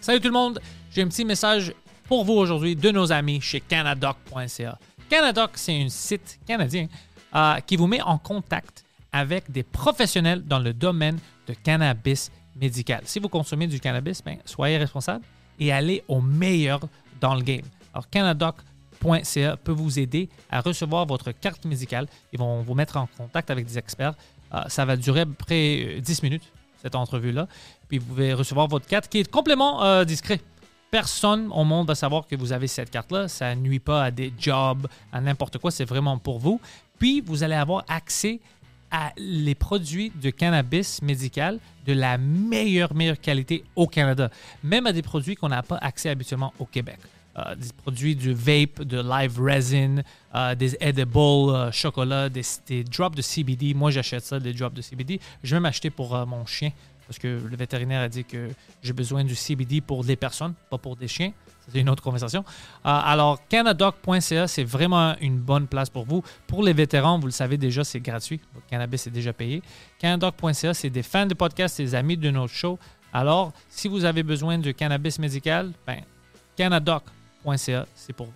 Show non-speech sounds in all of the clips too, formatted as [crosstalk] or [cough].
Salut tout le monde, j'ai un petit message pour vous aujourd'hui de nos amis chez Canadoc.ca. Canadoc, c'est un site canadien euh, qui vous met en contact avec des professionnels dans le domaine de cannabis médical. Si vous consommez du cannabis, ben, soyez responsable et allez au meilleur dans le game. Alors, Canadoc.ca peut vous aider à recevoir votre carte médicale. Ils vont vous mettre en contact avec des experts. Euh, ça va durer à peu près 10 minutes, cette entrevue-là. Puis vous pouvez recevoir votre carte qui est complètement euh, discret. Personne au monde va savoir que vous avez cette carte-là. Ça nuit pas à des jobs, à n'importe quoi. C'est vraiment pour vous. Puis vous allez avoir accès à les produits de cannabis médical de la meilleure, meilleure qualité au Canada. Même à des produits qu'on n'a pas accès habituellement au Québec. Euh, des produits du vape, de live resin, euh, des edible euh, chocolat, des, des drops de CBD. Moi, j'achète ça, des drops de CBD. Je vais m'acheter pour mon chien parce que le vétérinaire a dit que j'ai besoin du CBD pour des personnes, pas pour des chiens. C'est une autre conversation. Euh, alors, canadoc.ca, c'est vraiment une bonne place pour vous. Pour les vétérans, vous le savez déjà, c'est gratuit. Votre cannabis est déjà payé. Canadoc.ca, c'est des fans de podcast, des amis de notre show. Alors, si vous avez besoin de cannabis médical, ben, canadoc.ca, c'est pour vous.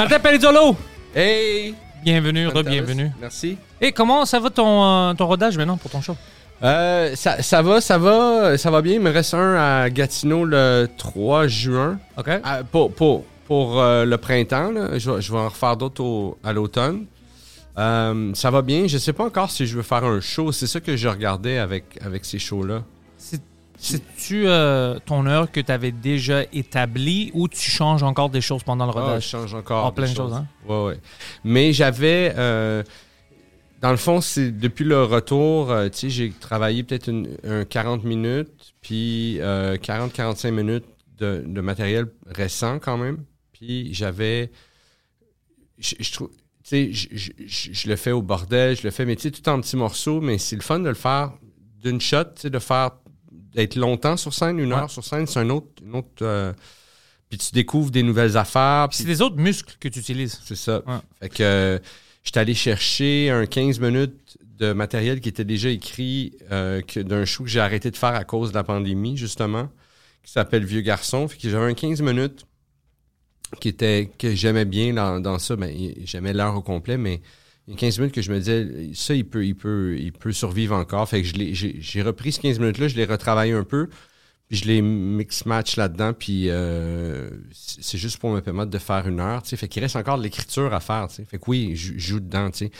Martin Pellizzolo, Hey! bienvenue, re-bienvenue. Merci. Et comment ça va ton, euh, ton rodage maintenant pour ton show? Euh, ça, ça va, ça va, ça va bien. Il me reste un à Gatineau le 3 juin. OK? Ah, pour pour, pour euh, le printemps, là. Je, vais- je vais en refaire d'autres au- à l'automne. Euh, ça va bien. Je sais pas encore si je veux faire un show. C'est ça que je regardais avec, avec ces shows-là. C'est- C'est-tu euh, ton heure que tu avais déjà établie ou tu changes encore des choses pendant le Ah, je rodage? change encore. Ah, plein des de choses, hein? Ouais, ouais. Mais j'avais. euh, dans le fond, c'est depuis le retour, euh, tu sais, j'ai travaillé peut-être une- un 40 minutes, puis 40-45 minutes de, de matériel récent quand même. Puis j'avais. Je, je trouve. Tu sais, je, je- je- je le fais au bordel, je le fais, mais tu sais, tout en petits morceaux, mais c'est le fun de le faire d'une shot, tu sais, de faire. D'être longtemps sur scène, une Ouais. heure sur scène, c'est un autre. Une autre euh, puis tu découvres des nouvelles affaires. Puis- c'est des autres muscles que tu utilises. c'est ça. Ouais. Fait que euh, j'étais allé chercher un 15 minutes de matériel qui était déjà écrit euh, que- d'un show que j'ai arrêté de faire à cause de la pandémie, justement, qui s'appelle Vieux Garçon. Fait que j'avais un 15 minutes qui était que j'aimais bien dans, dans ça. Ben, j'aimais l'heure au complet, mais il y a 15 minutes que je me disais, ça, il peut, il peut, il peut survivre encore. Fait que je l'ai- j'ai repris ces 15 minutes-là, je l'ai retravaillé un peu. Puis je les mix-match là-dedans, puis euh, c'est juste pour me permettre de faire une heure, tu sais. Fait qu'il reste encore de l'écriture à faire, tu sais. Fait que oui, je joue dedans, tu sais.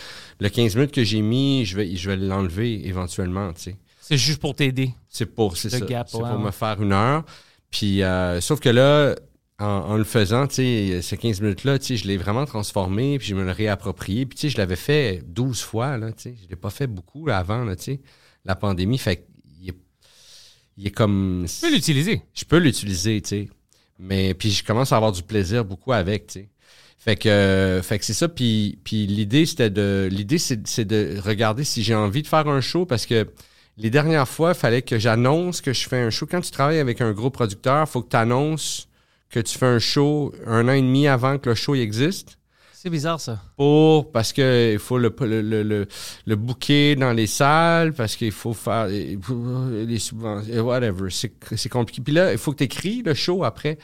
Le 15 minutes que j'ai mis, je vais, je vais l'enlever éventuellement, tu sais. C'est juste pour t'aider. C'est pour, c'est ça. c'est pour ouais. me faire une heure. Puis, euh, sauf que là, en, en le faisant, tu sais, ces 15 minutes-là, tu sais, je l'ai vraiment transformé, puis je me l'ai réapproprié. Puis, tu sais, je l'avais fait 12 fois, là, tu sais. Je l'ai pas fait beaucoup là, avant, là, tu sais, la pandémie. Fait qu'il est, il est comme... Tu peux l'utiliser. Je peux l'utiliser, tu sais. Mais, puis je commence à avoir du plaisir beaucoup avec, tu sais. Fait que, euh, fait que c'est ça. Puis, puis l'idée, c'était de, l'idée, c'est, c'est de regarder si j'ai envie de faire un show parce que les dernières fois, il fallait que j'annonce que je fais un show. Quand tu travailles avec un gros producteur, il faut que tu annonces que tu fais un show un an et demi avant que le show existe. C'est bizarre, ça. pour parce que il faut le le, le, le, le booker dans les salles parce qu'il faut faire les subventions whatever c'est c'est compliqué puis là il faut que tu écris le show après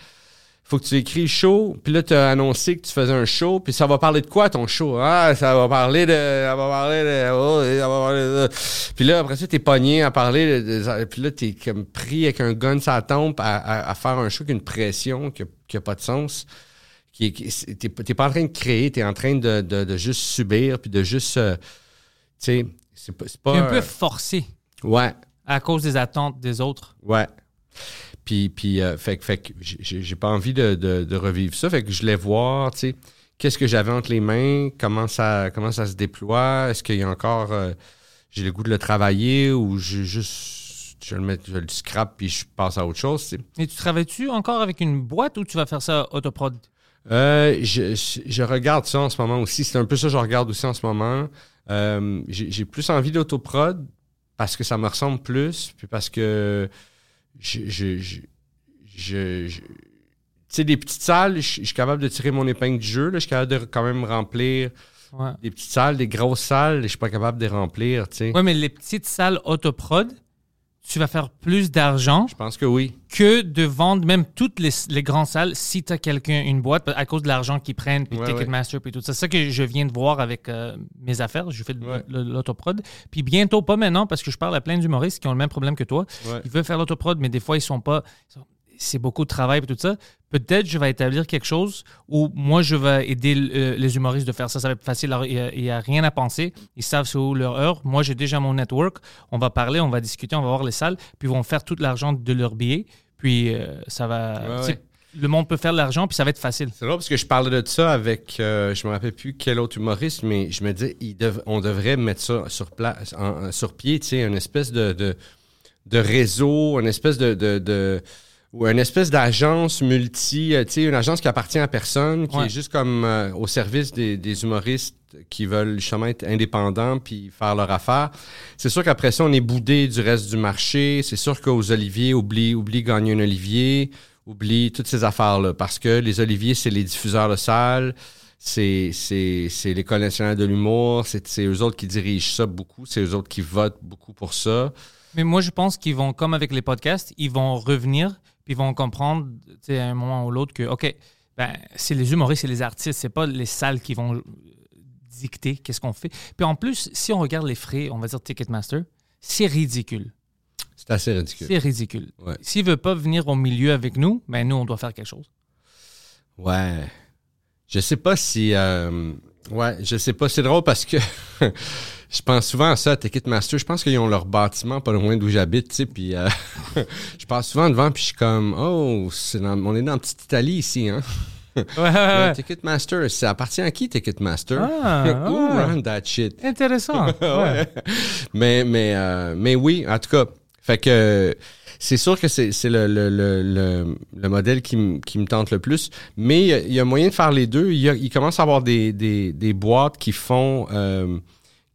faut que tu écris show puis là tu as annoncé que tu faisais un show puis ça va parler de quoi ton show ah ça va parler de ça va parler de oh, ça va parler de puis là après ça t'es pogné à parler de, puis là t'es comme pris avec un gun sur la tempe à, à, à faire un show qui a une pression qui a, qui a pas de sens qui, t'es, t'es pas en train de créer, t'es en train de, de, de juste subir, puis de juste, euh, tu sais, c'est pas, c'est pas Puis un peu forcé ouais, à cause des attentes des autres. ouais. Puis, puis euh, fait, que- fait que j'ai- pas envie de, de, de revivre ça, fait que je voulais voir, tu sais, qu'est-ce que j'avais entre les mains, comment ça, comment ça se déploie, est-ce qu'il y a encore, euh, j'ai le goût de le travailler ou je juste, je le mets, je le scrap puis je passe à autre chose, tu sais. Et tu travailles-tu encore avec une boîte ou tu vas faire ça autoprod? Euh, je, je- je regarde ça en ce moment aussi. C'est un peu ça que je regarde aussi en ce moment. Euh, J'ai j'ai plus envie d'autoprod parce que ça me ressemble plus, puis parce que je, je, je, je- tu sais, des petites salles, je, je suis capable de tirer mon épingle du jeu. là. Je suis capable de quand même remplir Ouais. des petites salles, des grosses salles, je suis pas capable de les remplir, tu sais. Ouais, mais les petites salles autoprod, tu vas faire plus d'argent Je pense que oui. que de vendre même toutes les, les grandes salles si tu as quelqu'un, une boîte, à cause de l'argent qu'ils prennent, puis Ouais, Ticketmaster, puis tout ça. C'est ça que je viens de voir avec euh, mes affaires. Je fais de Ouais. l'autoprod. Puis bientôt, pas maintenant, parce que je parle à plein d'humoristes qui ont le même problème que toi. Ils veulent faire l'autoprod, mais des fois, ils sont pas. ils sont- C'est beaucoup de travail et tout ça. Peut-être je vais établir quelque chose où moi, je vais aider euh, les humoristes de faire ça. Ça va être facile. Il n'y a, rien à penser. Ils savent c'est où leur heure. Moi, j'ai déjà mon network. On va parler, on va discuter, on va voir les salles. Puis ils vont faire tout l'argent de leurs billets. Puis euh, ça va. Ouais, ouais. Le monde peut faire de l'argent, puis ça va être facile. C'est drôle parce que je parlais de ça avec, euh, je me rappelle plus quel autre humoriste, mais je me disais, il dev- on devrait mettre ça sur, place, en- sur pied, tu sais, une espèce de, de, de réseau, une espèce de- ou une espèce d'agence multi, euh, tu sais, une agence qui appartient à personne, qui Ouais. est juste comme euh, au service des, des humoristes qui veulent justement être indépendants puis faire leur affaire. C'est sûr qu'après ça, on est boudé du reste du marché. C'est sûr qu'aux oliviers, oublie, oublie gagner un olivier, oublie toutes ces affaires-là. Parce que les oliviers, c'est les diffuseurs de salles, c'est, c'est, c'est l'École nationale de l'humour, c'est, c'est eux autres qui dirigent ça beaucoup, c'est eux autres qui votent beaucoup pour ça. Mais moi, je pense qu'ils vont, comme avec les podcasts, ils vont revenir, puis ils vont comprendre, tu sais, à un moment ou l'autre, que, OK, ben, c'est les humoristes, c'est les artistes, c'est pas les salles qui vont euh, dicter qu'est-ce qu'on fait. Puis en plus, si on regarde les frais, on va dire Ticketmaster, c'est ridicule. C'est assez ridicule. C'est ridicule. Ouais. S'ils ne veulent pas venir au milieu avec nous, ben nous, on doit faire quelque chose. Ouais. Je sais pas si. euh, ouais, je sais pas. C'est drôle parce que [laughs] je pense souvent à ça, à Ticketmaster. Je pense qu'ils ont leur bâtiment pas loin d'où j'habite, tu sais. Puis euh, [laughs] je passe souvent devant, puis je suis comme, oh, c'est dans- on est dans la petite Italie ici, hein. Ouais, ouais, [laughs] ouais. Ticketmaster, ça appartient à qui, Ticketmaster? Ah, ouais. run that shit? Intéressant. Ouais. mais, mais, euh, mais oui, en tout cas, fait que c'est sûr que c'est le, le, le, le, le modèle qui, m- qui me tente le plus. Mais il y a- il y, a moyen de faire les deux. Il, y a- il commence à avoir des, des, des boîtes qui font, euh,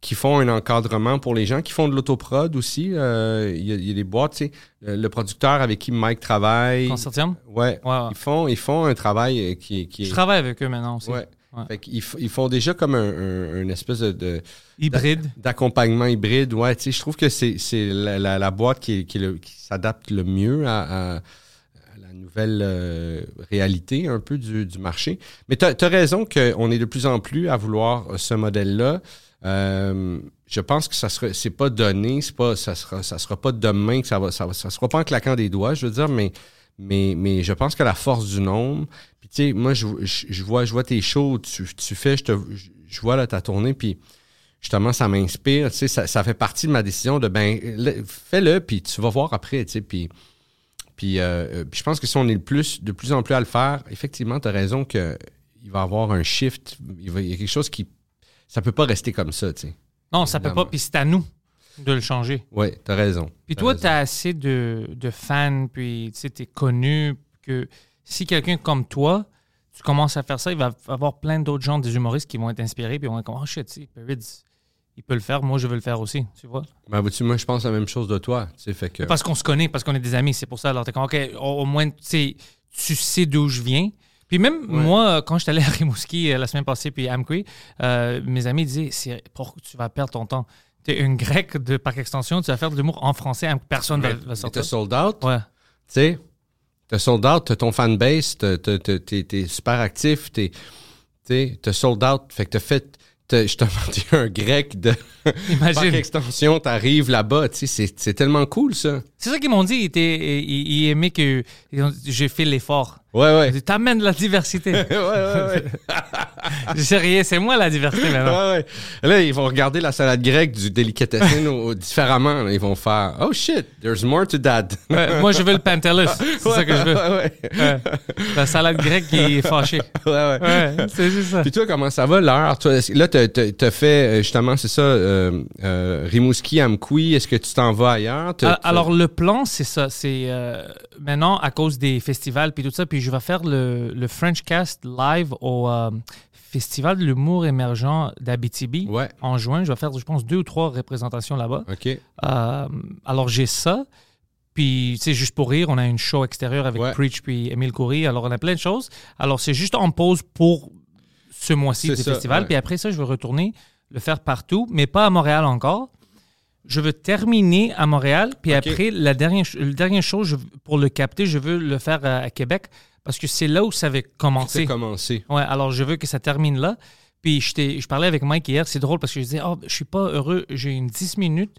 qui font un encadrement pour les gens, qui font de l'autoprod aussi. Euh, il, y a, il y a des boîtes, tu sais, le, le producteur avec qui Mike travaille. Consortium? Ouais. Ouais, ouais. Ils, font, ils font un travail euh, qui, qui est. Je travaille avec eux maintenant aussi. Ouais. Ouais. Fait qu'ils ils font déjà comme un, un- une espèce de- de, Hybride. d'accompagnement hybride. Ouais, tu sais, je trouve que c'est, c'est la, la- la boîte qui, qui, s'adapte le mieux à, à- à la nouvelle euh, réalité un peu du, du marché. Mais tu as raison qu'on est de plus en plus à vouloir euh, ce modèle-là. Euh, je pense que ça sera, c'est pas donné, c'est pas, ça sera, ça sera pas demain que ça va, ça va, ça sera pas en claquant des doigts, je veux dire, mais, mais, mais je pense que la force du nombre, puis tu sais, moi, je, je, je vois, je vois tes shows, tu, tu fais, je te, je, vois là ta tournée, puis justement, ça m'inspire, tu sais, ça, ça fait partie de ma décision de, ben, le- fais-le, puis tu vas voir après, tu sais, puis, puis, euh, euh, puis je pense que si on est le plus, de plus en plus à le faire, effectivement, tu as raison que il va y avoir un shift, il, va- il y a quelque chose qui, ça peut pas rester comme ça, tu sais. Non, ça peut Évidemment. pas. Puis c'est à nous de le changer. Ouais, t'as raison. Puis T'as toi, raison. tu as assez de, de fans, puis tu sais, t'es connu, que si quelqu'un comme toi, tu commences à faire ça, il va y avoir plein d'autres gens, des humoristes qui vont être inspirés, puis ils vont être comme, oh shit, tu sais, Perrids, il peut le faire, moi je veux le faire aussi, tu vois. Ben, moi, je pense la même chose de toi, tu sais, fait que... Parce qu'on se connaît, parce qu'on est des amis, c'est pour ça. Alors t'es comme, ok, au, moins, tu sais, tu sais d'où je viens. Puis même Ouais. moi, quand j'étais allé à Rimouski euh, la semaine passée, puis à Amqui, euh, mes amis disaient pourquoi tu vas perdre ton temps T'es une grecque de par extension, tu vas faire de l'humour en français, Am- personne va, Mais- va mais sortir. T'as sold out? Ouais. Tu sais, t'as sold out, t'as ton fanbase, t'es t'es super actif, t'es, tu sais, t'as sold out. Fait que t'as fait, je t'ai [laughs] demandé un grec de [laughs] par Imagine. extension, t'arrives là-bas, tu sais, c'est- c'est tellement cool ça. C'est ça qu'ils m'ont dit, ils, ils, ils aimaient que j'ai fait l'effort. Ouais, ouais. dit, T'amènes la diversité. [laughs] ouais, ouais, ouais. [laughs] je sais rien, c'est moi la diversité maintenant. Ouais, ouais. Là, ils vont regarder la salade grecque du délicatessen au- différemment. Ils vont faire Oh shit, there's more to that. Ouais, moi, je veux le Pantelis. [laughs] C'est ça que je veux. Ouais, Ouais. La salade grecque qui est fâchée. ouais, ouais. Ouais, c'est juste ça. Puis toi, comment ça va l'heure? Là, t'as, fait euh, justement, c'est ça, euh, euh, Rimouski, Amkoui. Est-ce que tu t'en vas ailleurs? Ah, Alors, le plan, c'est ça. C'est euh, maintenant, à cause des festivals puis tout ça, puis je vais faire le, le French Cast live au euh, Festival de l'humour émergent d'Abitibi Ouais, en juin. Je vais faire, je pense, deux ou trois représentations là-bas. OK. Euh, alors, j'ai ça. Puis, sais, juste pour rire, on a une show extérieure avec Ouais. Preach puis Émile Coury. Alors, on a plein de choses. Alors, c'est juste en pause pour ce mois-ci C'est du festival. ouais. Puis après ça, je vais retourner le faire partout, mais pas à Montréal encore. Je veux terminer à Montréal. Puis après, la dernière, ch- le dernier show, je- pour le capter, je veux le faire à, à Québec parce que c'est là où ça avait C'est commencé. commencé. Ouais, alors je veux que ça termine là. Puis je, parlais avec Mike hier, c'est drôle parce que je disais, oh, je suis pas heureux, j'ai une 10 minutes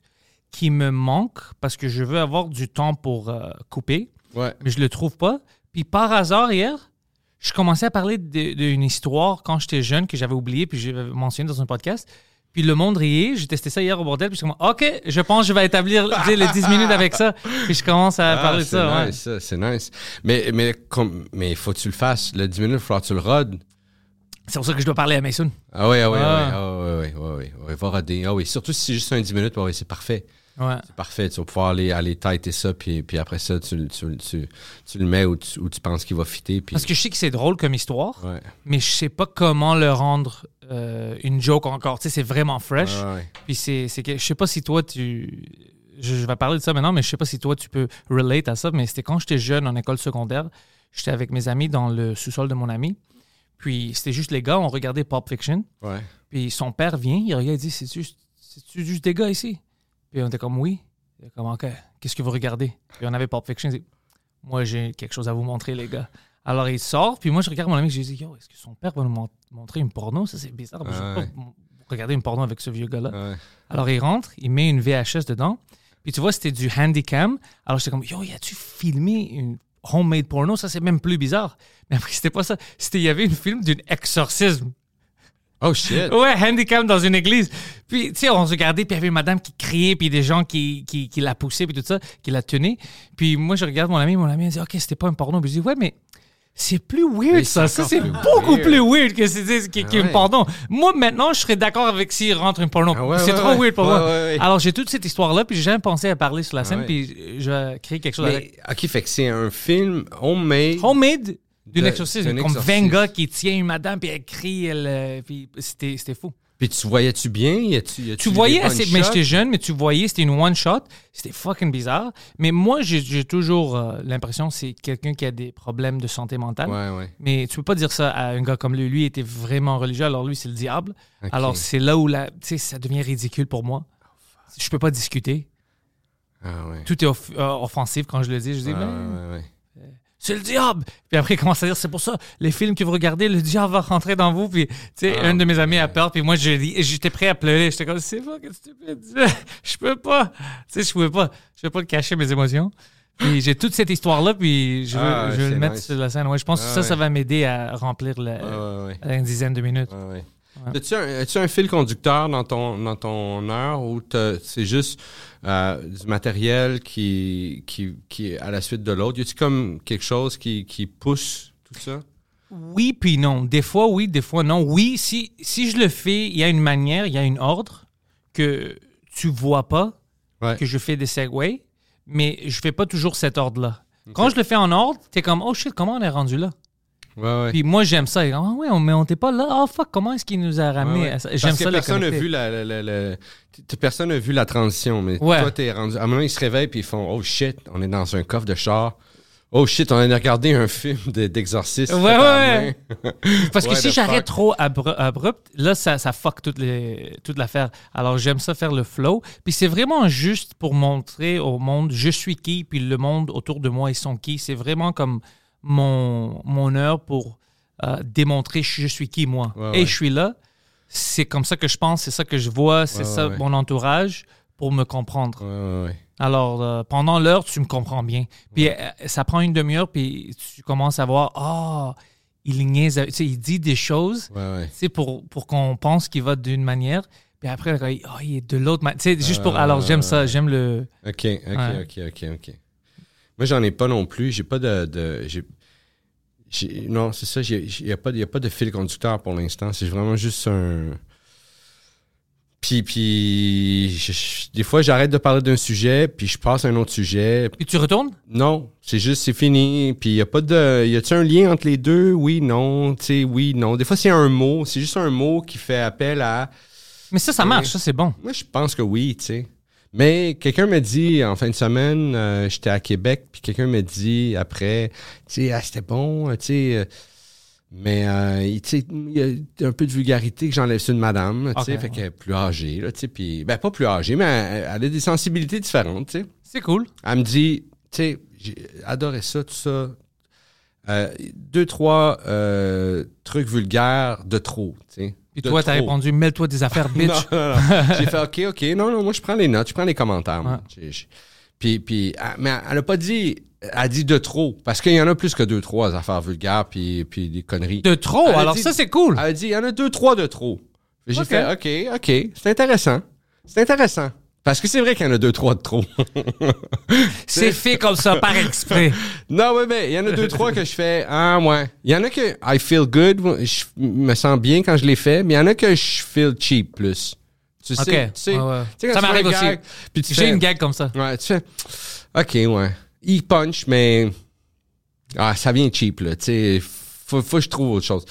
qui me manque parce que je veux avoir du temps pour euh, couper, Ouais. mais je le trouve pas. Puis par hasard hier, je commençais à parler de- d'une histoire quand j'étais jeune que j'avais oublié puis j'avais mentionné dans un podcast. Puis le monde riait, j'ai testé ça hier au bordel, puis je suis comme, OK, je pense que je vais établir les 10 minutes avec ça. Puis je commence à Ah, parler de ça. nice, c'est nice. Mais, mais, comme, mais faut que tu le fasses. Le 10 minutes, il faut que tu le rodes. C'est pour ça que je dois parler à Mason. Ah oui, ah oui, Ah. ah oui, ah oui, oui, oui, oui, oui, va roder. Ah oui, surtout si c'est juste un 10 minutes, oui, c'est parfait. Ouais. C'est parfait. Tu vas pouvoir aller, aller tighter ça, puis, puis après ça, tu, le- tu, tu, tu le mets où tu, où tu penses qu'il va fitter. Puis, Parce que je sais que c'est drôle comme histoire. ouais. mais je sais pas comment le rendre euh, une joke encore. Tu sais, c'est vraiment fresh. Ouais. Puis c'est, c'est que je sais pas si toi tu. Je, je vais parler de ça maintenant, mais je sais pas si toi tu peux relate à ça. Mais c'était quand j'étais jeune en école secondaire. J'étais avec mes amis dans le sous-sol de mon ami. Puis c'était juste les gars, on regardait Pulp Fiction. Ouais. Puis son père vient, il regarde, il dit C'est juste, c'est juste des gars ici? Puis on était comme Oui. Il était comme Ok, qu'est-ce que vous regardez? Puis on avait Pulp Fiction. Il dit Moi, j'ai quelque chose à vous montrer, les gars. Alors il sort, puis moi je regarde mon ami, je lui dis Yo, est-ce que son père va nous mon- montrer une porno Ça, c'est bizarre. Je ouais. pas regarder une porno avec ce vieux gars-là. Ouais. Alors il rentre, il met une VHS dedans. Puis tu vois, c'était du handycam. Alors j'étais comme, yo, y a-tu filmé une homemade porno? Ça, c'est même plus bizarre. Mais après, c'était pas ça. C'était, il y avait une film d'une exorcisme. Oh shit! Ouais, handicap dans une église. Puis, tu sais, on se regardait, puis il y avait une madame qui criait, puis des gens qui, qui, qui la poussaient, puis tout ça, qui la tenaient. Puis moi, je regarde mon ami, mon ami, il dit, OK, c'était pas un porno. Puis je dis, ouais, mais c'est plus weird, ça. Ça, c'est beaucoup weird. plus weird que c'est qu'un Ah ouais. porno. Moi, maintenant, je serais d'accord avec s'il rentre un porno. Ah ouais, c'est ouais, trop weird pour moi. Alors, j'ai toute cette histoire-là, puis j'ai jamais pensé à parler sur la scène, ouais. puis je créer quelque chose avec. Mais, ok, fait que c'est un film homemade. Homemade d'une De- exorcisme. d'un Comme exorcisme. 20 gars qui tient une madame, puis elle crie, elle, euh, puis c'était c'était fou. Puis tu voyais-tu bien? Y a-tu, y a-tu Tu voyais, assez, mais j'étais jeune, mais tu voyais, c'était une one-shot. C'était fucking bizarre. Mais moi, j'ai j'ai toujours euh, l'impression que c'est quelqu'un qui a des problèmes de santé mentale. Ouais, ouais. Mais tu peux pas dire ça à un gars comme lui. Lui était vraiment religieux, alors lui, c'est le diable. Alors c'est là où la, ça devient ridicule pour moi. Je peux pas discuter. Ah ouais. Tout est off- euh, offensif quand je le dis. Je dis, Ouais, ben. C'est le diable. Puis après, il commence à dire, c'est pour ça, les films que vous regardez, le diable va rentrer dans vous. Puis, tu sais, Ah, un de mes amis a peur. Puis moi, j'étais prêt à pleurer. J'étais comme, c'est pas que stupide. [laughs] Je peux pas. Tu sais, je pouvais pas. Je peux pas le cacher, mes émotions. Puis j'ai toute cette histoire-là, puis je veux, Ah, je veux c'est le mettre nice. sur la scène. Ouais, je pense que Ah, ça, ça ouais. va m'aider à remplir ouais. une dizaine de minutes. Ouais. As-tu un, fil conducteur dans ton, dans ton heure ou c'est juste euh, du matériel qui, qui, qui est à la suite de l'autre? Y a-tu comme quelque chose qui, qui pousse tout ça? Oui, puis non. Des fois, oui, des fois, non. Oui, si, si je le fais, il y a une manière, il y a une ordre que tu vois pas, Ouais. que je fais des segways, mais je fais pas toujours cet ordre-là. Quand je le fais en ordre, t'es comme, oh shit, comment on est rendu là? Ouais, ouais. Puis moi, j'aime ça. Ah ouais, on- mais on t'est pas là. Oh fuck, comment est-ce qu'il nous a ramené Ouais, ouais. ça? J'aime que ça, personne n'a vu la, la- la- la- t- personne n'a vu la transition, mais Ouais. toi, t'es rendu. À un moment, ils se réveillent puis ils font Oh shit, on est dans un coffre de char. Oh shit, on a regardé un film de- d'exorcisme. Ouais, ouais. [laughs] Parce que si j'arrête fuck? trop abru- abrupt, là, ça, ça fuck toute, les, toute l'affaire. Alors, j'aime ça faire le flow. Puis c'est vraiment juste pour montrer au monde je suis qui, puis le monde autour de moi, ils sont qui. C'est vraiment comme mon, mon heure pour euh, démontrer je suis qui, moi. Ouais, Et ouais. je suis là. C'est comme ça que je pense, c'est ça que je vois, c'est Ouais, ça mon entourage pour me comprendre. Alors, euh, pendant l'heure, tu me comprends bien. Puis euh, ça prend une demi-heure, puis tu commences à voir, ah, il niaise, il dit des choses, sais, pour, pour qu'on pense qu'il va d'une manière. Puis après, quand il, est de l'autre manière. Juste pour. Alors, j'aime ça, j'aime le. Ok, ok, ok, ok. Moi, j'en ai pas non plus. J'ai pas de. non, c'est ça. Il n'y a, pas de- y a pas de fil conducteur pour l'instant. C'est vraiment juste un. Puis, puis je- je- des fois, j'arrête de parler d'un sujet, puis je passe à un autre sujet. Puis tu retournes? Non, c'est juste, c'est fini. Puis, il n'y a pas de. Y a-t-il un lien entre les deux? Oui, non. Tu sais, oui, non. Des fois, c'est un mot. C'est juste un mot qui fait appel à. Mais ça, ça marche, ça, c'est bon. Moi, je pense que oui, tu sais. Mais quelqu'un m'a dit en fin de semaine, euh, j'étais à Québec, puis quelqu'un m'a dit après, tu sais, ah, c'était bon, euh, tu sais. euh, mais euh, il- y a un peu de vulgarité que j'enlève sur une madame, tu sais, fait qu'elle est plus âgée, là, tu sais, puis ben pas plus âgée, mais elle, elle a des sensibilités différentes, tu sais. C'est cool. Elle me dit, tu sais, j'ai adoré ça, tout ça. Euh, deux, trois euh, trucs vulgaires de trop, tu sais. Puis De toi, t'as répondu, mêle-toi des affaires, [laughs] bitch. Non, non, non. [laughs] J'ai fait OK, OK. Non, non, moi, je prends les notes, je prends les commentaires. J'ai- j'ai- Puis, puis, ah, mais elle n'a pas dit, elle a dit de trop. Parce qu'il y en a plus que deux, trois affaires vulgaires, puis, puis des conneries. De trop, Elle alors dit- ça, c'est cool. Elle a dit, il y en a deux, trois de trop. J'ai fait OK, OK. C'est intéressant. C'est intéressant. Parce que c'est vrai qu'il y en a deux, trois de trop. [laughs] C'est fait comme ça, par exprès. non, ouais, mais il y en a deux, trois que je fais, ah, ouais. Il y en a que I feel good, je me sens bien quand je les fais, mais il y en a que je feel cheap plus. Tu sais, tu sais, Ouais, ouais. tu sais, Ça m'arrive aussi. Puis tu J'ai fais, une gag comme ça. Ouais, tu fais, OK, ouais. Il punch, mais ah, ça vient cheap, là. Tu sais, faut, faut que je trouve autre chose.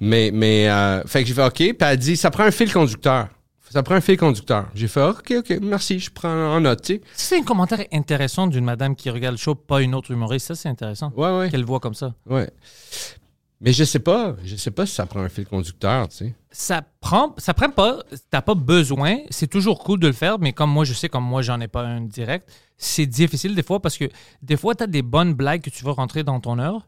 Mais, mais, euh, fait que j'ai fait OK, puis elle dit, ça prend un fil conducteur. Ça prend un fil conducteur. J'ai fait OK, OK, merci, je prends en note. C'est un commentaire intéressant d'une madame qui regarde le show, pas une autre humoriste. Ça, c'est intéressant. Ouais, ouais. Qu'elle voit comme ça. Ouais. Mais je sais pas, je sais pas si ça prend un fil conducteur, tu sais. Ça prend, ça prend pas, t'as pas besoin. C'est toujours cool de le faire, mais comme moi, je sais, comme moi, j'en ai pas un direct, c'est difficile des fois parce que des fois, t'as des bonnes blagues que tu vas rentrer dans ton heure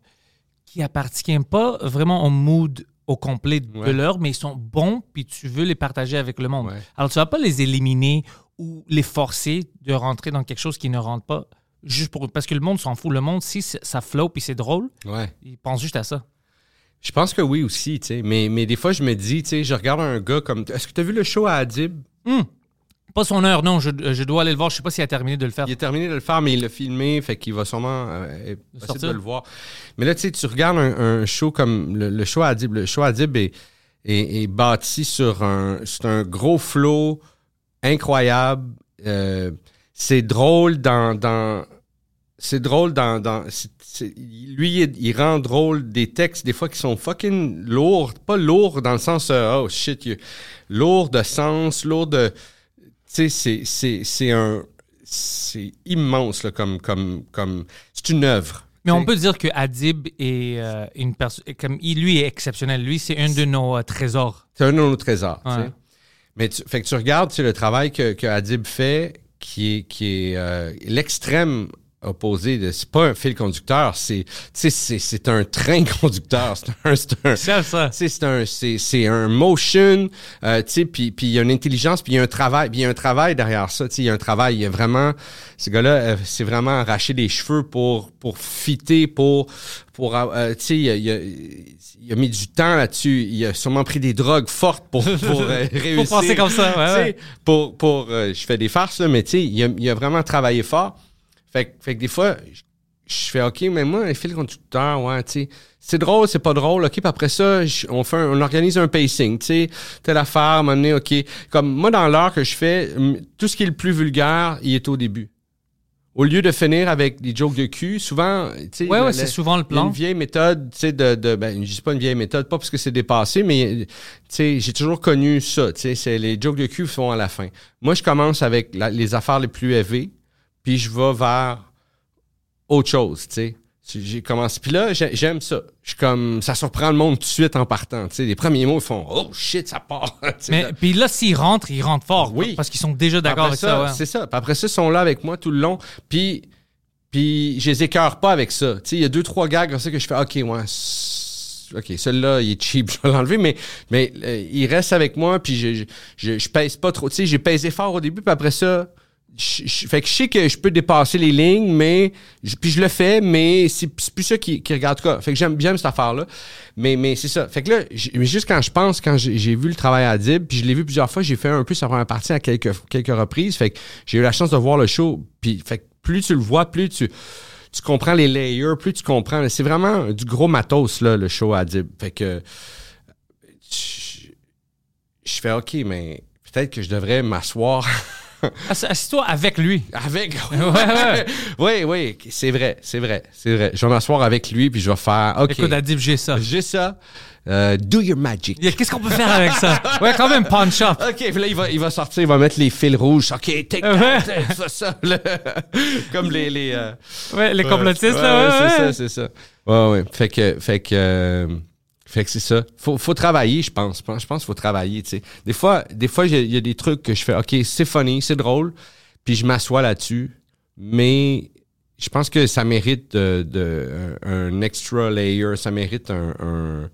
qui appartiennent pas vraiment au mood au complet de Ouais. l'heure, mais ils sont bons, puis tu veux les partager avec le monde. Ouais. Alors, tu vas pas les éliminer ou les forcer de rentrer dans quelque chose qui ne rentre pas. Juste pour, parce que le monde s'en fout. Le monde, si ça flow puis c'est drôle, Ouais. il pense juste à ça. Je pense que oui aussi, tu sais. Mais, mais des fois, je me dis, tu sais, je regarde un gars comme. Est-ce que tu as vu le show à Adib? Pas son heure, non. Je, je dois aller le voir. Je sais pas s'il a terminé de le faire. Il a terminé de le faire, mais il l'a filmé, fait qu'il va sûrement euh, être possible sortir? de le voir. Mais là, tu sais, tu regardes un, un show comme le, le show à Adib. Le show à Adib est, est, est bâti sur un, c'est un gros flow incroyable. Euh, c'est drôle dans, dans c'est drôle dans, dans lui il, il rend drôle des textes des fois qui sont fucking lourds, pas lourds dans le sens euh, oh shit, il- lourd de sens, lourd de tu sais c'est c'est c'est un c'est immense là, comme comme comme c'est une œuvre. Mais on peut dire que Adib est euh, une personne. Comme il, lui est exceptionnel. Lui, c'est un de nos euh, trésors. C'est un de nos trésors. tu Ouais. sais. Mais tu, fait que tu regardes le travail que, que Adib fait, qui est, qui est euh, l'extrême opposé. de- C'est pas un fil conducteur, c'est tu sais, c'est c'est un train [laughs] conducteur. C'est un, c'est un, C'est un, c'est, c'est un motion, euh, tu sais, puis, il y a une intelligence, puis il y a un travail, puis il y a un travail derrière ça, tu sais, il y a un travail, il y a vraiment, ce gars-là, euh, c'est vraiment arraché les cheveux pour, pour fitter, pour, pour, euh, tu sais, il, a- il a- il a mis du temps là-dessus, il a sûrement pris des drogues fortes pour, pour euh, [laughs] [laughs] réussir. Pour penser comme ça, ouais, Tu sais, ouais. Pour, pour, euh, je fais des farces, là, mais tu sais, il a, il a vraiment travaillé fort. Fait, que- fait que des fois, je- fais OK, mais moi, un fil conducteur, ouais, tu sais, c'est drôle, c'est pas drôle, OK, puis après ça, on fait un- on organise un pacing, tu sais, telle affaire, à un moment donné, OK. Comme moi, dans l'heure que je fais, tout ce qui est le plus vulgaire, il est au début. Au lieu de finir avec des jokes de cul, souvent, tu sais, Ouais, ouais, c'est souvent le plan. une vieille méthode, tu sais, de, de ben, je dis pas une vieille méthode, pas parce que c'est dépassé, mais, tu sais, j'ai toujours connu ça, tu sais, c'est les jokes de cul sont à la fin. Moi, je commence avec la- les affaires les plus élevées, puis je vais vers autre chose, tu sais. J'ai commencé. Puis là, j'ai- j'aime ça. Je suis comme. Ça surprend le monde tout de suite en partant. Tu sais, les premiers mots, ils font Oh shit, ça part. [laughs] Mais là. puis là, s'ils rentrent, ils rentrent fort. Oui. Parce qu'ils sont déjà d'accord avec ça. ouais. C'est ça. Puis après ça, ils sont là avec moi tout le long. Puis, puis je les écœure pas avec ça. Tu sais, il y a deux, trois gags comme ça que je fais OK, ouais. OK, celui-là, il est cheap, [laughs] je vais l'enlever, mais, mais euh, il reste avec moi, puis je, je, je, je pèse pas trop. Tu sais, j'ai pesé fort au début, puis après ça, je, fait que je sais que je peux dépasser les lignes, mais je- puis je le fais, mais c'est plus ça qui, regarde. Fait que j'aime bien cette affaire-là. Mais, mais c'est ça. Fait que là, mais juste quand je pense, quand j'ai vu le travail à Dib, puis je l'ai vu plusieurs fois, j'ai fait un peu sa première partie à quelques, quelques reprises. Fait que j'ai eu la chance de voir le show. Puis fait que plus tu le vois, plus tu, tu comprends les layers, plus tu comprends. C'est vraiment du gros matos, là, le show à Dib. Fait que je, fais OK, mais peut-être que je devrais m'asseoir [laughs] Assis-toi avec lui. avec. [laughs] ouais. [laughs] oui, oui, c'est vrai, c'est vrai, c'est vrai. Je vais m'asseoir avec lui puis je vais faire. OK. Écoute, Adib, j'ai ça. J'ai ça. Euh, do your magic. Qu'est-ce qu'on peut faire avec ça? Ouais, quand même, punch up. OK, puis là, il va, il va sortir, il va mettre les fils rouges. OK, take that, ça, ça, là. Comme les... les euh, Ouais, les complotistes, ouais, là. ouais, Ouais, c'est ça, c'est ça. Ouais, ouais. Fait que... Fait que... fait que c'est ça. Faut, faut travailler, je pense. Je pense qu'il faut travailler, tu sais. Des fois, des fois, il y a des trucs que je fais, OK, c'est funny, c'est drôle, puis je m'assois là-dessus, mais je pense que ça mérite de, de- un, un extra layer, ça mérite un... un,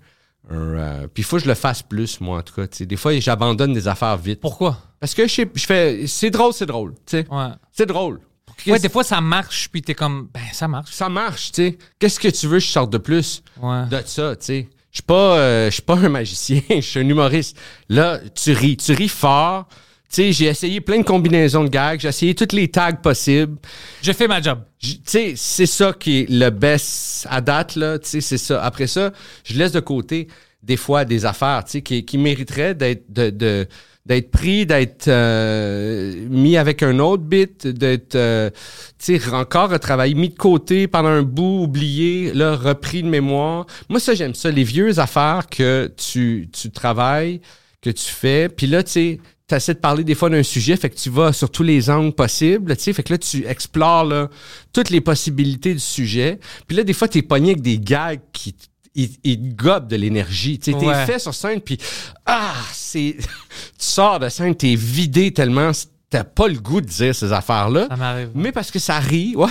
un, euh, puis il faut que je le fasse plus, moi, en tout cas. tu sais. Des fois, j'abandonne des affaires vite. Pourquoi? Parce que je, fais... C'est drôle, c'est drôle, tu sais. Ouais. C'est drôle. Ouais, des fois, ça marche, puis t'es comme, ben, ça marche. Ça marche, tu sais. Qu'est-ce que tu veux que je sorte de plus Ouais. de ça, tu sais? Je suis pas, euh, je suis pas [laughs] un magicien, je suis un humoriste. Là, tu ris, tu ris fort. Tu sais, j'ai essayé plein de combinaisons de gags, j'ai essayé toutes les tags possibles. Je fais ma job. Tu sais, c'est ça qui est le best à date, là. Tu sais, c'est ça. Après ça, je laisse de côté des fois des affaires, tu sais, qui, qui mériteraient d'être, de, de- d'être pris, d'être euh, mis avec un autre bit, d'être, euh, encore retravaillé, mis de côté pendant un bout, oublié, là, repris de mémoire. Moi, ça, j'aime ça. Les vieux affaires que tu, tu travailles, que tu fais, puis là, tu sais, tu essaies de parler des fois d'un sujet, fait que tu vas sur tous les angles possibles, tu sais, fait que là, tu explores là, toutes les possibilités du sujet. Puis là, des fois, tu es pogné avec des gags qui ils te gobent de l'énergie. Tu sais, t'es Ouais. fait sur scène, puis ah, c'est... [laughs] tu sors de scène, t'es vidé tellement, t'as pas le goût de dire ces affaires-là. Ça m'arrive. Mais parce que ça rit, [laughs] ouais,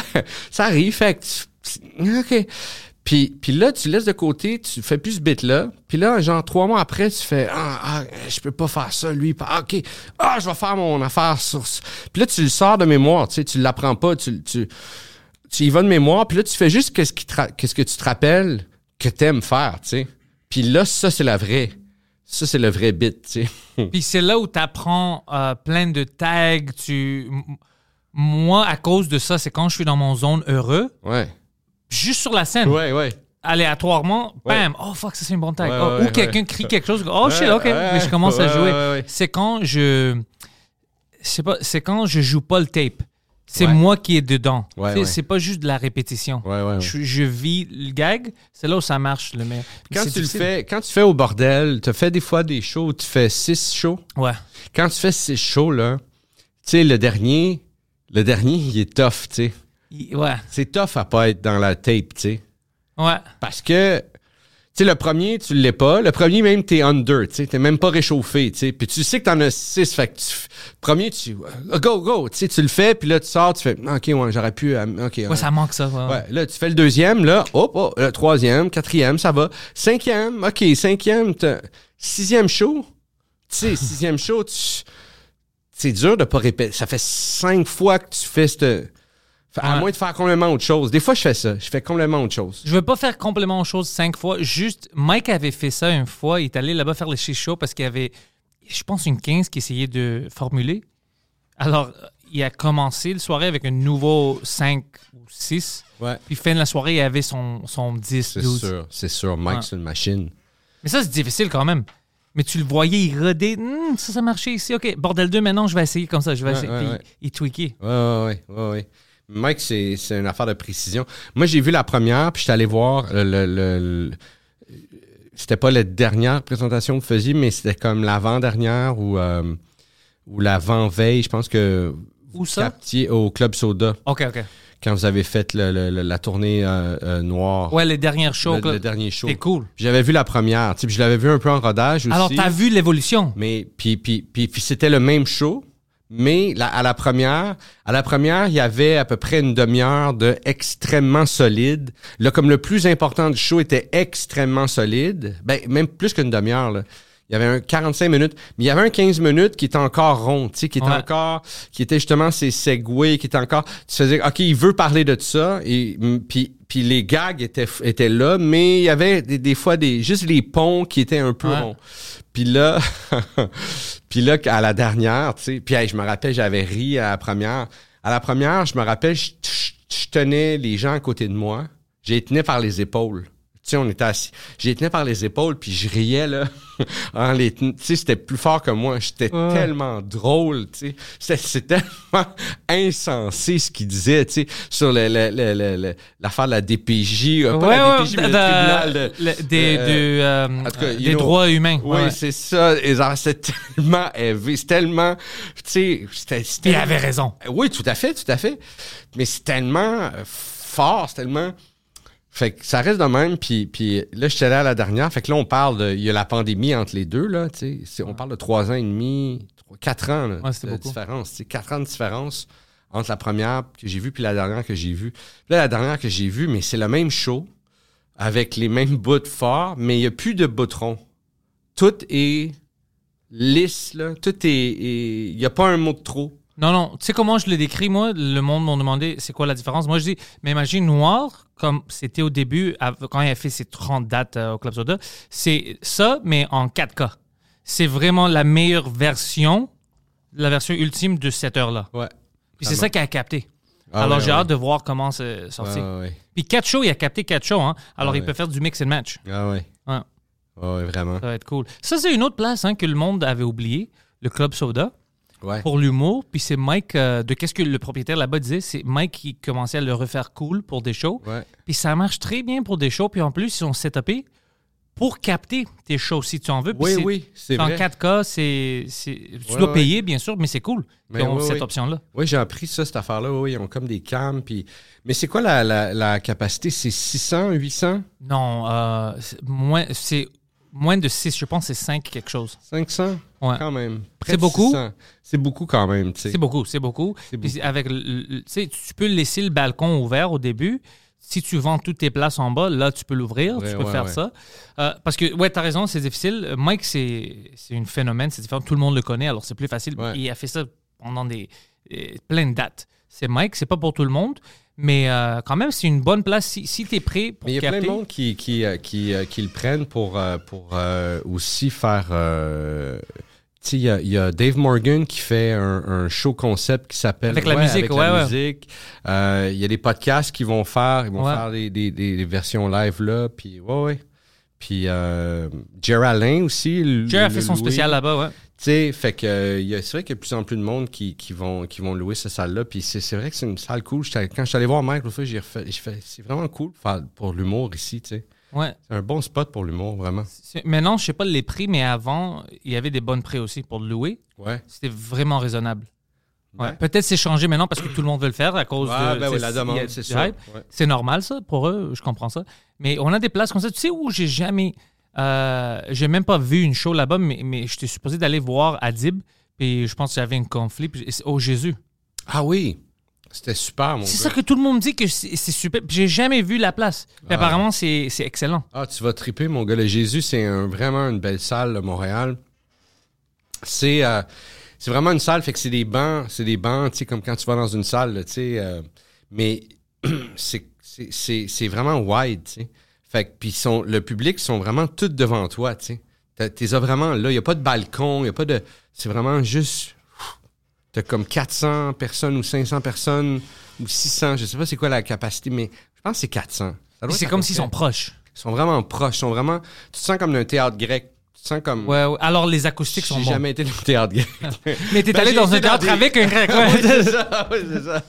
ça rit, fait que tu- OK. Puis, puis là, tu laisses de côté, tu fais plus ce bit-là. Puis là, genre, trois mois après, tu fais Ah, ah, je peux pas faire ça, lui. Ah, OK. Ah, je vais faire mon affaire sur... Puis là, tu le sors de mémoire, tu sais, tu l'apprends pas, tu, tu, tu y vas de mémoire, puis là, tu fais juste qu'est-ce, qui te ra- qu'est-ce que tu te rappelles que t'aimes faire, tu sais. Puis là, ça, c'est la vraie. Ça, c'est le vrai bit, tu sais. [laughs] Puis c'est là où tu apprends plein de tags. Tu... Moi, à cause de ça, c'est quand je suis dans mon zone heureux, ouais. juste sur la scène, Ouais, ouais. aléatoirement, Ouais. bam, oh fuck, ça c'est une bonne tag. Ouais, Oh, ouais, ou quelqu'un crie quelque chose, oh shit, ok, mais je commence à jouer. C'est quand je. C'est pas, c'est quand je joue pas le tape. C'est Ouais. moi qui est dedans. Ouais, C'est- ouais. C'est pas juste de la répétition. Je, je vis le gag, c'est là où ça marche le meilleur. Quand tu le fais, quand tu fais au bordel, tu fais des fois des shows où tu fais six shows. Ouais. Quand tu fais six shows, là, tu sais, le dernier, le dernier, il est tough, tu sais. Ouais. C'est tough à pas être dans la tape, tu sais. Ouais. Parce que, sais, le premier, tu l'es pas. Le premier, même, t'es under, tu sais. T'es même pas réchauffé, tu sais. Puis tu sais que t'en as six, fait que tu... le Premier, tu... euh, Go, go! Tu sais, tu le fais, puis là, tu sors, tu fais... OK, ouais, j'aurais pu... euh, OK, Ouais, ça manque ça. ouais. Ouais, là, tu fais le deuxième, là, hop, oh, le troisième, quatrième, ça va. Cinquième, OK, cinquième, t'as- sixième show. Tu sais, sixième show, tu- c'est dur de pas répéter. Ça fait cinq fois que tu fais cette... À Ouais. moins de faire complètement autre chose. Des fois, je fais ça. Je fais complètement autre chose. Je veux pas faire complètement autre chose cinq fois. Juste, Mike avait fait ça une fois. Il est allé là-bas faire le shit show parce qu'il y avait, je pense, une 15 qui essayait de formuler. Alors, il a commencé la soirée avec un nouveau 5 ou 6. Ouais. Puis, fin de la soirée, il avait son, son 10, C'est 12. sûr, c'est sûr. Mike, Ouais. c'est une machine. Mais ça, c'est difficile quand même. Mais tu le voyais, il rodait. Hum, ça, ça marchait ici. OK, bordel 2, maintenant, je vais essayer comme ça. Je vais essayer. Puis, il tweakait. Ouais, ouais, ouais, ouais. Mike, c'est, c'est une affaire de précision. Moi, j'ai vu la première, puis j'étais allé voir le, le- le- le- C'était pas la dernière présentation que vous faisiez, mais c'était comme l'avant-dernière ou, euh, ou l'avant-veille. Je pense que Où ça? captiez au Club Soda. OK, OK. quand vous avez fait la tournée euh, euh, noire. Ouais, les dernières shows. le, le dernier show. C'était cool. J'avais vu la première, tu sais, puis je l'avais vu un peu en rodage aussi. Alors, t'as vu l'évolution? Mais puis puis puis, puis c'était le même show, mais la- à la première, à la première, il y avait à peu près une demi-heure de extrêmement solide. Là, comme le plus important du show était extrêmement solide, ben même plus qu'une demi-heure. Là. Il y avait un 45 minutes, mais il y avait un 15 minutes qui était encore rond, tu sais, qui était Ouais. encore, qui était justement ces segways, qui était encore, tu faisais, ok, il veut parler de ça, et puis puis les gags étaient étaient là, mais il y avait des, des fois des juste les ponts qui étaient un peu Ouais. ronds. Puis là, [laughs] puis là, à la dernière, tu sais, puis hey, je me rappelle, j'avais ri à la première. À la première, je me rappelle, je, je- je tenais les gens à côté de moi. J'ai tenais par les épaules. Tu sais, on était assis. J'ai tenais par les épaules, puis je riais, là. [laughs] en les Tu sais, c'était plus fort que moi. J'étais Ouais. tellement drôle, tu sais. C'était- C'était tellement [laughs] insensé ce qu'il disait, tu sais, sur le, le, le, le- le- l'affaire de la DPJ. euh, pas Ouais, la ouais, DPJ, mais de- le tribunal de... le- des, euh, du, euh, en tout cas, euh, you des know. droits humains. Oui, Ouais. c'est ça. C'est [laughs] tellement élevé. C'est tellement. Tu sais, c'était. c'était- Il avait raison. Oui, tout à fait, tout à fait. Mais c'est tellement fort, c'est tellement. Fait que ça reste de même. Puis, puis là, je suis allé à la dernière. Fait que là, on parle de. Il y a la pandémie entre les deux, là. Tu sais. C'est- On parle de trois ans et demi, quatre ans là, Ouais, de beaucoup. différence. Quatre ans de différence entre la première que j'ai vue puis la dernière que j'ai vue. Là, la dernière que j'ai vue, mais c'est le même show avec les mêmes bouts forts, mais il n'y a plus de bouts ronds. Tout est lisse, là. Tout est- Il n'y a pas un mot de trop. Non, non. Tu sais comment je le décris, moi? Le monde m'a demandé c'est quoi la différence? Moi, je dis, mais imagine Noir, comme c'était au début, quand il a fait ses 30 dates euh, au Club Soda, c'est ça, mais en 4K. C'est vraiment la meilleure version, la version ultime de cette heure-là. Ouais. Puis c'est ça qu'il a capté. Ah Alors, ouais, j'ai ouais. hâte de voir comment c'est sorti. Ouais, ouais. Puis 4 shows, il a capté 4 shows. Hein? Alors, Ah il peut faire du mix and match. Ah ouais. Ouais. Ouais, ouais, vraiment. Ça va être cool. Ça, c'est une autre place hein, que le monde avait oublié, le Club Soda. Ouais. pour l'humour. Puis c'est Mike, euh, de qu'est-ce que le propriétaire là-bas disait, c'est Mike qui commençait à le refaire cool pour des shows. Ouais. Puis ça marche très bien pour des shows. Puis en plus, ils sont setupés pour capter tes shows si tu en veux. Puis Oui, c'est- oui, c'est En vrai. 4K, c'est, tu Ouais, dois ouais. payer, bien sûr, mais c'est cool Mais qu'ils ont oui, cette oui. option-là. Oui, j'ai appris ça, cette affaire-là. Oui, ils ont comme des cams. Puis... Mais c'est quoi la, la, la capacité? C'est 600, 800, Non, euh, moins, c'est moins de 6, je pense que c'est 5 quelque chose. 500? Ouais. Quand même. C'est beaucoup? 600. C'est beaucoup quand même, tu. C'est beaucoup, c'est beaucoup. Puis avec le- tu tu peux laisser le balcon ouvert au début. Si tu vends toutes tes places en bas, là, tu peux l'ouvrir, Ouais, tu peux ouais, faire ouais. ça. Euh, parce que, ouais, t'as raison, c'est difficile. Euh, Mike, c'est un phénomène, c'est différent. Tout le monde le connaît, alors c'est plus facile. Il a fait ça pendant des, euh, plein de dates. C'est Mike, c'est pas pour tout le monde, mais euh, quand même, c'est une bonne place si, si tu es prêt pour Mais il y a plein capter. de monde qui, qui, euh, qui, euh, qui le prennent pour, pour euh, aussi faire. euh, tu sais, il y a, il y a Dave Morgan qui fait un, un show concept qui s'appelle. Avec la musique, avec ouais, la ouais. musique. Il y a des podcasts qui vont faire. Ils vont faire des, des, des, des versions live là. Puis, ouais, ouais. Puis, Alain aussi. Jerry a fait son spécial là-bas, ouais. Sais, fait que c'est vrai qu'il y a de plus en plus de monde qui, qui vont qui vont louer cette salle-là. Puis c'est vrai que c'est une salle cool. Quand je suis allé voir Mike l'autre fois, j'ai refait, fait c'est vraiment cool pour, l'humour ici. Tu sais, ouais. c'est un bon spot pour l'humour vraiment. Maintenant, je sais pas les prix, mais avant, il y avait des bonnes prix aussi pour le louer. Ouais. C'était vraiment raisonnable. Ouais. Peut-être c'est changé maintenant parce que tout le monde veut le faire à cause de ben oui, la demande, c'est. C'est normal ça pour eux, je comprends ça. Mais on a des places comme ça. Tu sais où j'ai jamais, euh, j'ai même pas vu une show là-bas, mais, mais j'étais supposé d'aller voir Adib, puis je pense que j'avais un conflit. puis Oh Jésus, Ah oui, c'était super mon c'est ça que tout le monde dit que c'est c'est super. Puis J'ai jamais vu la place. Puis Ah. apparemment c'est c'est excellent. Ah, tu vas triper mon gars. Le Jésus, c'est un- vraiment une belle salle, là, Montréal. C'est euh, c'est vraiment une salle, fait que c'est des bancs, c'est des bancs, tu sais, comme quand tu vas dans une salle, là, tu sais. euh, mais [clears throat] c'est c'est- c'est c'est vraiment wide, tu sais. Fait que puis sont le public sont vraiment tous devant toi, tu sais. T'es as vraiment là, il y a pas de balcon, il a pas de c'est vraiment juste t'as comme 400 personnes ou 500 personnes ou 600, je sais pas c'est quoi la capacité mais je pense que c'est 400. Ça doit Puis être C'est comme s'ils sont proches. Ils sont vraiment proches, ils sont vraiment tu te sens comme d'un théâtre grec. Sens comme Ouais, ouais. Alors les acoustiques sont J'ai bons. jamais été dans le théâtre grec. [laughs] Mais t'es Ben, allé j'ai dans un théâtre des- avec un grec. [laughs] Ouais, c'est ça, c'est ça.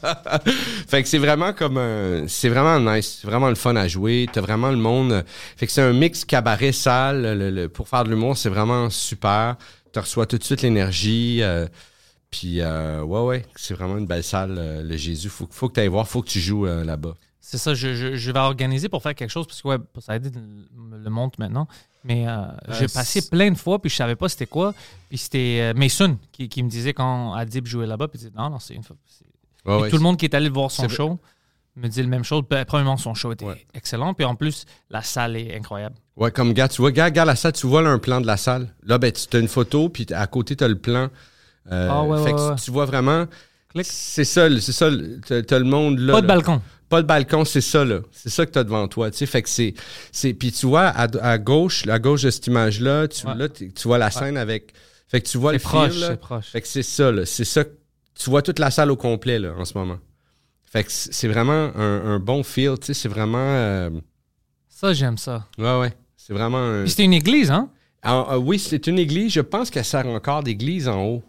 [laughs] fait que c'est vraiment comme un- c'est vraiment nice, c'est vraiment le fun à jouer. T'as vraiment le monde. Fait que c'est un mix cabaret salle le- le- pour faire de l'humour, c'est vraiment super. Tu reçois tout de suite l'énergie. euh, Puis, euh, ouais, ouais, c'est vraiment une belle salle, euh, le Jésus. Faut, faut que tu ailles voir, faut que tu joues euh, là-bas. C'est ça, je, je- je vais organiser pour faire quelque chose parce que ouais, ça a aidé le, le monde maintenant. Mais euh, j'ai c'est- passé plein de fois puis je savais pas c'était quoi. Puis c'était euh, Mason qui, qui me disait quand Adib jouait là-bas. Puis il disait non, non, c'est une fois. Ouais, tout le monde qui est allé voir son show me dit la même chose. Ben, Premièrement, son show était Ouais. excellent. Puis en plus, la salle est incroyable. Ouais, comme gars, tu vois, gars, regarde la salle, tu vois là, un plan de la salle. Là, ben, tu as une photo, puis à côté, tu as le plan. Euh, Ah, ouais, fait ouais, que tu vois vraiment. Clic. C'est ça, c'est ça. T'as t'as le monde là. pas de là. balcon. Pas de balcon, c'est ça, là. C'est ça que tu as devant toi. Tu sais, fait que c'est. c'est puis tu vois, à, à gauche, à gauche de cette image-là, tu, Ouais. là, tu tu vois la scène avec. Fait que tu vois C'est le proche, fil, là. c'est proche. Fait que c'est ça, là. C'est ça. que- Tu vois toute la salle au complet, là, en ce moment. Fait que c'est c'est vraiment un, un bon feel, tu sais. C'est vraiment. euh, Ça, j'aime ça. ouais, ouais. C'est vraiment un. Puis c'était une église, hein? Ah, ah, oui, c'est une église. Je pense qu'elle sert encore d'église en haut.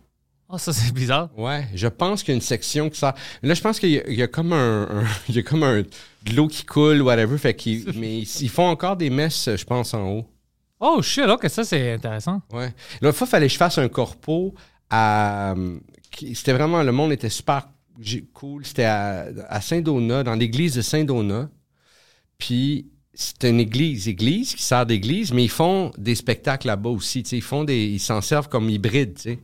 Ah, ça, c'est bizarre. Ouais, je pense qu'il y a une section qui sert. Là, je pense qu'il y, a- il y a comme un, un- [laughs] il y a comme un de l'eau qui coule, whatever. Fait qu'ils, [laughs] mais ils, ils font encore des messes, je pense, en haut. Oh, shit, ok, ça, c'est intéressant. Ouais. L'autre fois, il fallait que je fasse un corpo à. C'était vraiment. Le monde était super cool. C'était à, à Saint-Donat, dans l'église de Saint-Donat. Puis. C'est une église, église qui sert d'église, mais ils font des spectacles là-bas aussi. Ils font des, ils s'en servent comme hybride. tu sais.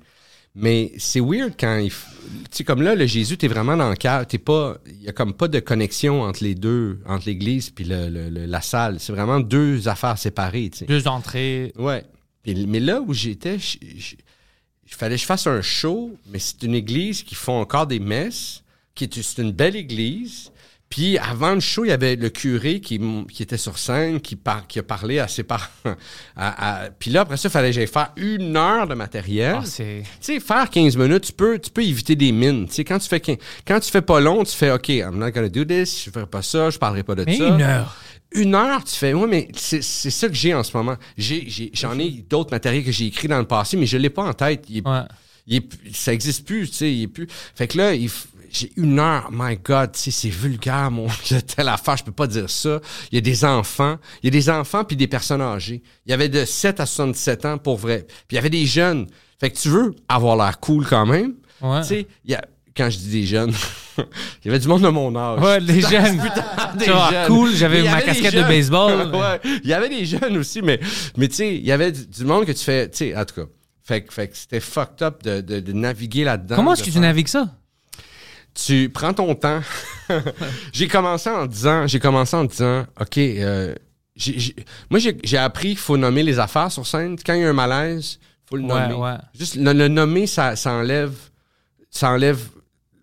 Mais c'est weird quand il, f- tu sais, comme là, le Jésus, t'es vraiment dans le cœur. T'es pas, il y a comme pas de connexion entre les deux, entre l'église puis le, le- le- la salle. C'est vraiment deux affaires séparées. tu sais. Deux entrées. Ouais. Puis- mais là où j'étais, il fallait que je fasse un show, mais c'est une église qui font encore des messes, qui est, c'est une belle église. Puis avant le show, il y avait le curé qui, qui était sur scène, qui, par- qui a parlé à ses parents. [laughs] À- à- puis là, après ça, il fallait que j'aille faire une heure de matériel. C'est. Tu sais, faire 15 minutes, tu peux, tu peux éviter des mines. Tu sais, quand tu fais quand tu fais pas long, tu fais OK, I'm not gonna do this, je ferai pas ça, je parlerai pas de Mais ça. une heure. Une heure, tu fais, ouais, mais c'est c'est ça que j'ai en ce moment. J'ai- j'ai- J'en ai, d'autres matériels que j'ai écrits dans le passé, mais je l'ai pas en tête. Il est- Ouais. il est- ça existe plus, tu sais, il est plus. Fait que là, il j'ai une heure, my God, tu sais, c'est vulgaire, mon, [laughs] telle affaire, je peux pas dire ça. Il y a des enfants, il y a des enfants puis des personnes âgées. Il y avait de 7 à 77 ans pour vrai. Puis il y avait des jeunes. Fait que tu veux avoir l'air cool quand même. Ouais. Tu sais, il y a, quand je dis des jeunes, [laughs] il y avait du monde de mon âge. Ouais, les [laughs] jeunes. Des Tu vois, jeunes. cool, j'avais ma des casquette de baseball. ouais, il y avait des jeunes aussi, mais, mais tu sais, il y avait du, monde que tu fais, tu sais, en tout cas. Fait, que- fait que c'était fucked up de, de, de naviguer là-dedans. Comment est-ce que tu navigues ça? Tu prends ton temps. [laughs] j'ai commencé en disant, j'ai commencé en disant, OK, euh, j'ai- j'ai- moi, j'ai j'ai appris qu'il faut nommer les affaires sur scène. Quand il y a un malaise, faut le Ouais, nommer. ouais. Juste le, le nommer, ça, ça enlève, ça enlève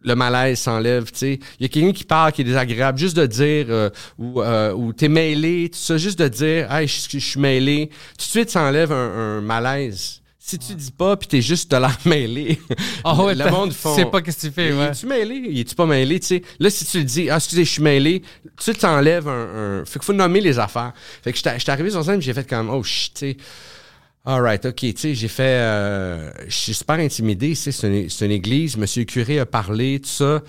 le malaise, ça enlève, tu sais. Il y a quelqu'un qui parle qui est désagréable, juste de dire, euh, ou, euh, ou t'es mêlé, tout ça, juste de dire, hey, je, je suis mêlé. Tout de suite, ça enlève un, un malaise. Si tu dis pas, puis t'es juste de l'air [laughs] mêlé, Ah ouais, le monde tu font... sais pas qu'est-ce que tu fais, ouais. Es-tu mêlé? Es-tu pas mêlé? Tu sais, là, si tu le dis, ah, excusez, je suis mêlé, suite, t'enlèves un, un. Fait qu'il faut nommer les affaires. Fait que j'étais j'étais arrivé sur scène, j'ai fait comme, oh, shit, tu sais. Alright, ok, tu sais, j'ai fait. euh, je suis super intimidé, tu sais, c'est une, c'est une église, monsieur le curé a parlé, tout ça.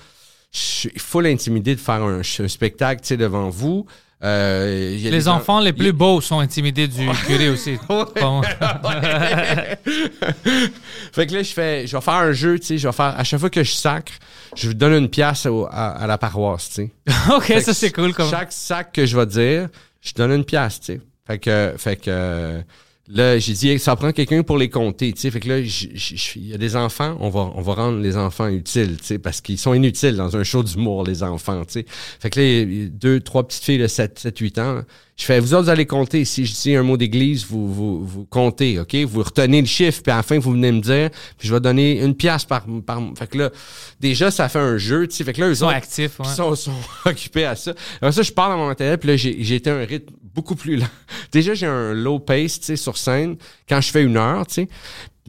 Je suis full intimidé de faire un, un spectacle, tu sais, devant vous. Euh, Les enfants les plus beaux sont intimidés du curé aussi. [laughs] [laughs] Fait que là, je fais, je vais faire un jeu, tu sais, je vais faire, à chaque fois que je sacre, je vous donne une pièce au- à, à la paroisse, tu sais. [laughs] ok, Fait ça c'est cool. Comme... Chaque sac que je vais dire, je donne une pièce, tu sais. Fait que, fait que là, j'ai dit, ça prend quelqu'un pour les compter, tu sais. Fait que là, il y a des enfants, on va, on va rendre les enfants utiles, tu sais, parce qu'ils sont inutiles dans un show d'humour, les enfants, tu sais. Fait que là, deux, trois petites filles de 7, 7 8 ans. Je fais, vous autres, vous allez compter. Si je dis un mot d'église, vous, vous, vous comptez, OK? Vous retenez le chiffre, puis à la fin, vous venez me dire, puis je vais donner une pièce par, par... Fait que là, déjà, ça fait un jeu, tu sais. Fait que là, eux Ils sont autres, actifs. ouais. sont, sont [laughs] occupés à ça. Alors ça, je pars dans mon matériel, puis là, j'ai j'ai été à un rythme beaucoup plus lent. [laughs] Déjà, j'ai un low pace, tu sais, sur scène, quand je fais une heure, tu sais.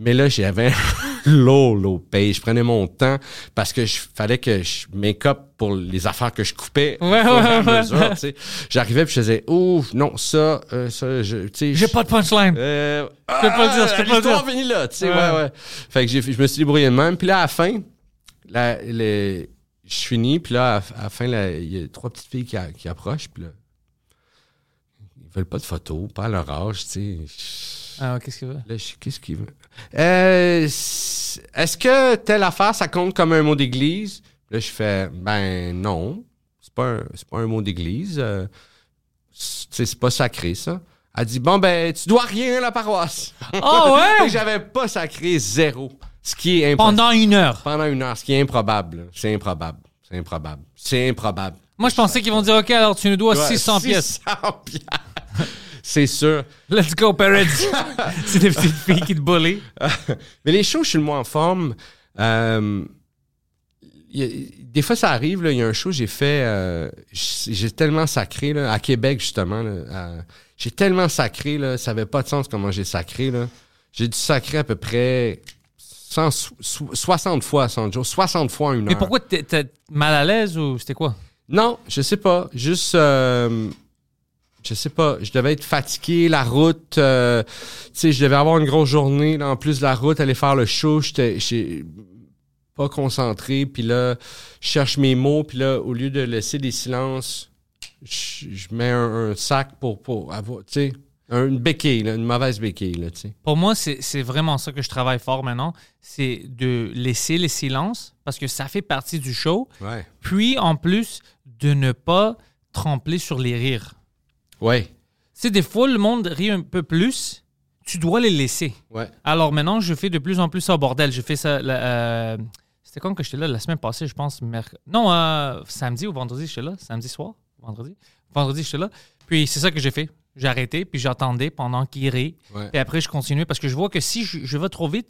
Mais là, j'avais [laughs] low, low pace. Je prenais mon temps parce que je fallait que je make up pour les affaires que je coupais. Ouais, ouais, ouais. J'arrivais puis je faisais, ouf, non, ça, euh, ça, je, tu sais. J'ai pas de punchline. euh, Je peux pas le dire, je peux pas le dire. finit là, tu sais, Ouais. ouais, ouais. Fait que je me suis débrouillé de même. Puis là, à la fin, la, les- je finis, puis là, à, à la fin, là, il y a trois petites filles qui, a- qui approchent, puis là, ils veulent pas de photos, pas à leur âge, tu sais. Ah, ouais, qu'est-ce qu'il veut? Là, je qu'est-ce qu'ils veulent? Euh, est-ce que telle affaire, ça compte comme un mot d'église? Là, je fais, ben non, c'est pas un, c'est pas un mot d'église. euh, c'est pas sacré, ça. Elle dit, bon, ben, tu dois rien à la paroisse. Oh ouais! [laughs] j'avais pas sacré zéro. Ce qui est impossible. Pendant une heure. Pendant une heure, ce qui est improbable. là. C'est improbable. C'est improbable. C'est improbable. Moi, je pensais qu'ils vont dire, OK, alors tu nous dois Ouais, 600 pièces. 600 pièces. C'est sûr. Let's go, Perez. [laughs] C'est des petites filles qui te bully. [laughs] Mais les shows, je suis le moins en forme. Euh, a- des fois, ça arrive. Il y a un show, j'ai fait. euh, j'ai tellement sacré, là, à Québec, justement. j'ai tellement sacré, là, ça n'avait pas de sens comment j'ai sacré. J'ai dû sacrer à peu près 100 so- so- 60 fois à 100 jours, 60 fois en une Mais heure. pourquoi t'es t'es mal à l'aise ou c'était quoi? Non, je sais pas. Juste, euh, je sais pas. Je devais être fatigué, la route. euh, tu sais, je devais avoir une grosse journée. là, en plus de la route, aller faire le show, j'étais pas concentré. Puis là, je cherche mes mots. Puis là, au lieu de laisser des silences, je, je mets un, un sac pour, pour avoir, tu sais, un- une béquille, là, une mauvaise béquille, là, tu sais. Pour moi, c'est c'est vraiment ça que je travaille fort maintenant. C'est de laisser les silences parce que ça fait partie du show. Ouais. Puis, en plus, de ne pas trembler sur les rires. Ouais. Tu sais, des fois, le monde rit un peu plus. Tu dois les laisser. Ouais. Alors maintenant, je fais de plus en plus ça au bordel. Je fais ça. la- euh, C'était quand que j'étais là? La semaine passée, je pense. merc- Non, euh, samedi ou vendredi, j'étais là. Samedi soir, vendredi? Vendredi, j'étais là. Puis c'est ça que j'ai fait. J'ai arrêté, puis j'attendais pendant qu'il rit. Ouais. Et après, je continuais parce que je vois que si je, je vais trop vite,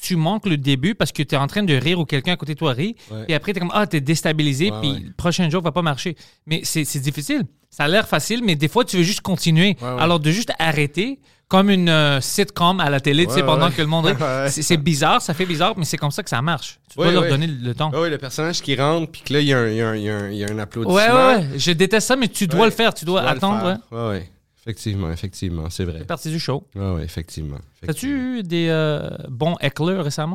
tu manques le début parce que tu es en train de rire ou quelqu'un à côté de toi rit. Ouais. Et après, tu es comme, ah, tu es déstabilisé, puis ouais. le prochain jour va pas marcher. Mais c'est difficile. Ça a l'air facile, mais des fois, tu veux juste continuer. Ouais. Alors, de juste arrêter, comme une euh, sitcom à la télé, tu sais, pendant que le monde [laughs] rit. C'est bizarre, ça fait bizarre, mais c'est comme ça que ça marche. Tu dois leur donner le temps. Oui, le personnage qui rentre, puis que là, il y, a un- il y y y a un applaudissement. Ouais, ouais. Je déteste ça, mais tu dois le faire. Tu dois le attendre. faire. ouais. Ouais, ouais. Effectivement, effectivement, c'est vrai. C'est partie du show. Ouais, ouais, effectivement. effectivement. T'as-tu eu des euh, bons éclairs récemment?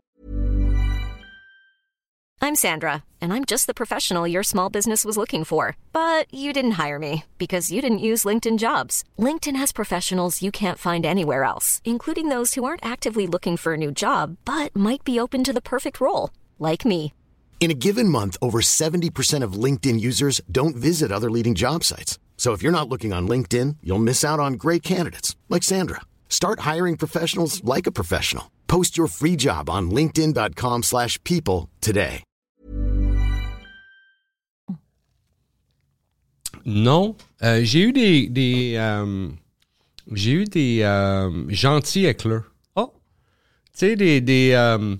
I'm Sandra, and I'm just the professional your small business was looking for. But you didn't hire me because you didn't use LinkedIn jobs. LinkedIn has professionals you can't find anywhere else, including those who aren't actively looking for a new job but might be open to the perfect role, like me. In a given month, over 70% of LinkedIn users don't visit other leading job sites. So if you're not looking on LinkedIn, you'll miss out on great candidates like Sandra. Start hiring professionals like a professional. Post your free job on linkedin.com/people slash people today. Non. Euh, j'ai eu des. des euh, j'ai eu des euh, gentils éclairs. Oh! Tu sais, des. Des, euh,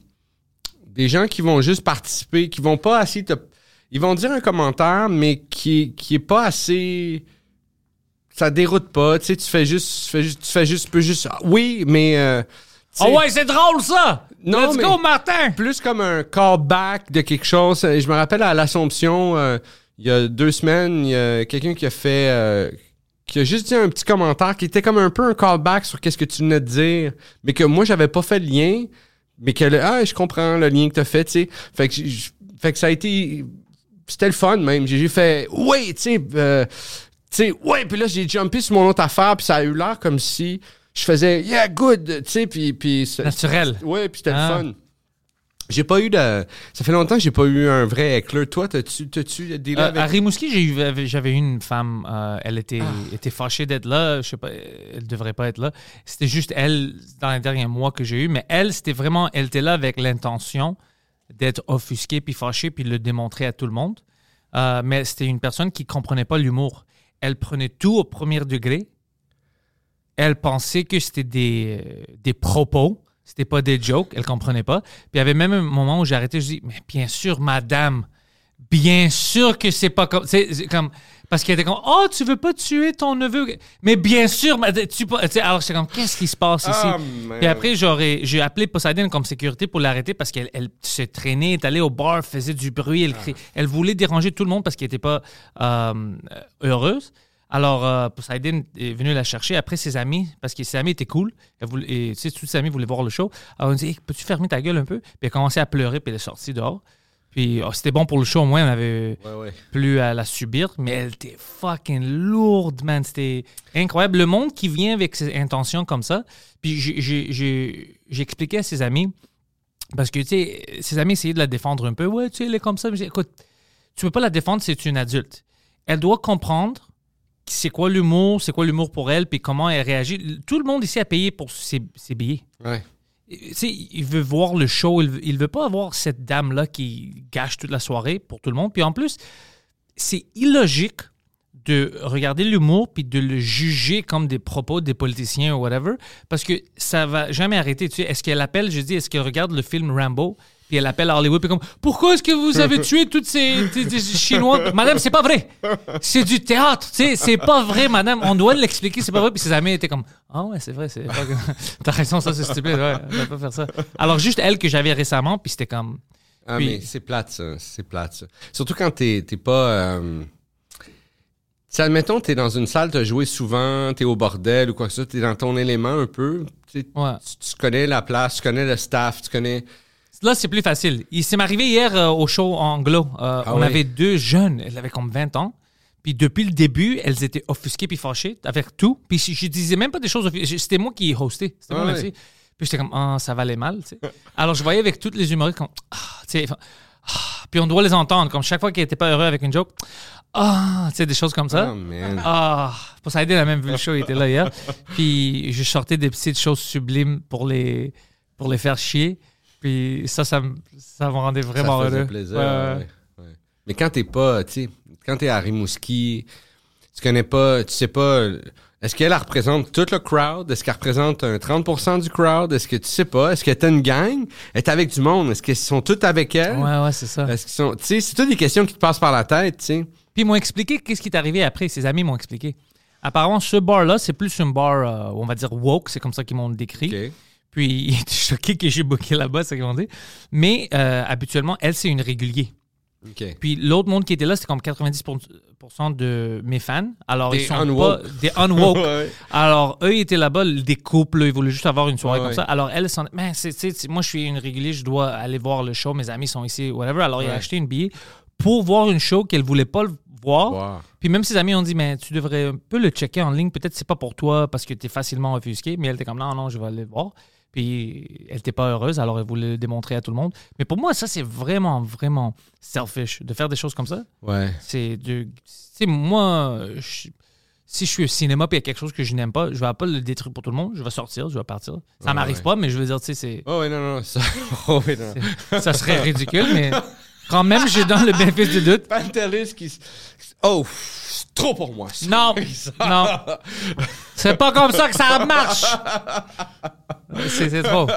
des gens qui vont juste participer, qui vont pas assez te. Ils vont dire un commentaire, mais qui, qui est pas assez. Ça déroute pas. Tu sais, tu fais juste. Tu fais juste. Tu fais juste. Tu peux juste. ah, Oui, mais. euh, Oh ouais, c'est drôle ça! Non, Let's mais- go, Martin! plus comme un callback de quelque chose. Je me rappelle à l'Assomption, euh, il y a deux semaines, il y a quelqu'un qui a fait. euh, qui a juste dit un petit commentaire qui était comme un peu un callback sur qu'est-ce que tu venais de dire, mais que moi, j'avais pas fait le lien, mais que le, ah, je comprends le lien que tu as fait, tu sais. Fait que, j- fait que ça a été. C'était le fun même. J'ai fait, oui, tu sais. euh, tu sais, ouais, puis là, j'ai jumpé sur mon autre affaire, puis ça a eu l'air comme si je faisais, yeah, good, tu sais, puis. Naturel. Ouais, puis c'était Ah. le fun. J'ai pas eu de. Ça fait longtemps que j'ai pas eu un vrai éclair. Toi, t'as-tu, t'as-tu dealé Euh, avec. à Rimouski, j'avais eu une femme, euh, elle était, Ah. était fâchée d'être là. Je sais pas, elle devrait pas être là. C'était juste elle dans les derniers mois que j'ai eu, mais elle, c'était vraiment, elle était là avec l'intention d'être offusquée puis fâchée puis le démontrer à tout le monde. Euh, mais c'était une personne qui comprenait pas l'humour. Elle prenait tout au premier degré. Elle pensait que c'était des, euh, des propos, c'était pas des jokes. Elle comprenait pas. Puis il y avait même un moment où j'ai arrêté. Je dis, mais bien sûr, madame, bien sûr que c'est pas comme, c'est comme parce qu'elle était comme, oh, tu veux pas tuer ton neveu, mais bien sûr, ma- tu pas. Alors c'est comme, qu'est-ce qui se passe ici? Ah. Puis après, j'aurais, j'ai appelé Poseidon comme sécurité pour l'arrêter parce qu'elle elle se traînait, est allée au bar, faisait du bruit, elle, crie- elle voulait déranger tout le monde parce qu'elle n'était pas euh, heureuse. Alors, euh, Poseidon est venu la chercher après ses amis, parce que ses amis étaient cool. Elle voulait, et tu sais, tous ses amis voulaient voir le show. Alors, on dit, Hey, peux-tu fermer ta gueule un peu? Puis elle a commencé à pleurer, puis elle est sortie dehors. Puis oh, c'était bon pour le show, au moins, on avait Ouais, ouais. plus à la subir, mais elle était fucking lourde, man. C'était incroyable. Le monde qui vient avec ses intentions comme ça, puis expliqué à ses amis, Parce que, tu sais, ses amis essayaient de la défendre un peu. Ouais, tu sais, elle est comme ça. Mais écoute, tu peux pas la défendre, c'est une adulte. Elle doit comprendre c'est quoi l'humour, c'est quoi l'humour pour elle, puis comment elle réagit. Tout le monde ici a payé pour ses, ses billets. Ouais. Il veut voir le show, il veut, veut pas avoir cette dame-là qui gâche toute la soirée pour tout le monde. Puis en plus, c'est illogique de regarder l'humour puis de le juger comme des propos des politiciens ou whatever, parce que ça va jamais arrêter. Tu sais, est-ce qu'elle appelle, je dis, est-ce qu'elle regarde le film Rambo, puis elle appelle à Hollywood, puis comme, pourquoi est-ce que vous avez tué toutes ces, Chinois? Madame, c'est pas vrai. C'est du théâtre. Tu sais, c'est pas vrai, madame. On doit l'expliquer, c'est pas vrai. Puis ses amis étaient comme, ah ouais, c'est vrai, c'est pas [laughs] T'as raison, ça, c'est stupide. Ouais, on va pas faire ça. Alors, juste elle que j'avais récemment, puis c'était comme, Ah, Puis- mais c'est plate, ça. C'est plate, ça. Surtout quand t'es t'es pas. Euh... Si, admettons, t'es dans une salle, t'as joué souvent, t'es au bordel ou quoi que ce soit, t'es dans ton élément un peu. Ouais. Tu connais la place, tu connais le staff, tu connais. Là, c'est plus facile. Il s'est arrivé hier euh, au show anglo. Euh, Ah on oui. avait deux jeunes, elles avaient comme 20 ans. Puis depuis le début, elles étaient offusquées puis fâchées avec tout. Puis je, je disais même pas des choses. C'était moi qui hostais. C'était moi Ah ouais. MC. Puis j'étais comme, ah, ça valait mal. tu sais. Alors je voyais avec toutes les humoristes comme, ah, tu sais, ah. puis on doit les entendre. Comme chaque fois qu'ils n'étaient pas heureux avec une joke, ah, tu sais, des choses comme ça. Oh, man. Ah, pour ça aider la même vu le show, il était là hier. Puis je sortais des petites choses sublimes pour les, pour les faire chier. Puis ça, ça, me- ça me rendait vraiment ça faisait heureux. plaisir. Ouais, ouais. Mais quand t'es pas, tu sais, quand t'es à Rimouski, tu connais pas, tu sais pas. Est-ce qu'elle elle représente tout le crowd? Est-ce qu'elle représente un 30% du crowd? Est-ce que tu sais pas? Est-ce qu'elle est une gang? Est avec du monde? Est-ce qu'ils sont tous avec elle? Ouais, ouais, c'est ça. Est-ce qu'ils sont. Tu sais, c'est toutes des questions qui te passent par la tête, tu sais. Puis ils m'ont expliqué qu'est-ce qui est arrivé après. Ses amis m'ont expliqué. Apparemment, ce bar-là, c'est plus un bar, euh, on va dire woke, c'est comme ça qu'ils m'ont décrit. Puis [laughs] ils étaient choqués que j'ai booké là-bas, c'est ce qu'ils m'ont dit. Mais euh, habituellement, elle, c'est une régulier. Puis l'autre monde qui était là, c'était comme 90% de mes fans. Alors, Des ils sont unwoke. pas des unwoke. [laughs] Ouais. Alors, eux, ils étaient là-bas, des couples, ils voulaient juste avoir une soirée Ouais, comme ouais. ça. Alors, elle, s'en... Mais c'est, moi, je suis une régulière, je dois aller voir le show, mes amis sont ici, whatever. Alors, il a acheté une billet pour voir une show qu'elle voulait pas voir. Wow. Puis même ses amis ont dit, mais tu devrais un peu le checker en ligne. Peut-être c'est pas pour toi parce que tu es facilement offusqué. Mais elle était comme, non, non, je vais aller le voir. Puis elle était pas heureuse, alors elle voulait le démontrer à tout le monde. Mais pour moi, ça, c'est vraiment, vraiment selfish de faire des choses comme ça. Ouais. C'est de. Tu sais, moi, je- si je suis au cinéma et il y a quelque chose que je n'aime pas, je vais pas le détruire pour tout le monde. Je vais sortir, je vais partir. Ça Ouais, m'arrive ouais. pas, mais je veux dire, tu sais, c'est- Oh, oui, non, non. Ça, [laughs] oh, oui, non. ça serait ridicule, mais [laughs] quand même, je donne le bénéfice du doute. Pantelis qui. Oh, c'est trop pour moi. ça. Non, non. C'est pas comme ça que ça marche. C'est c'est trop.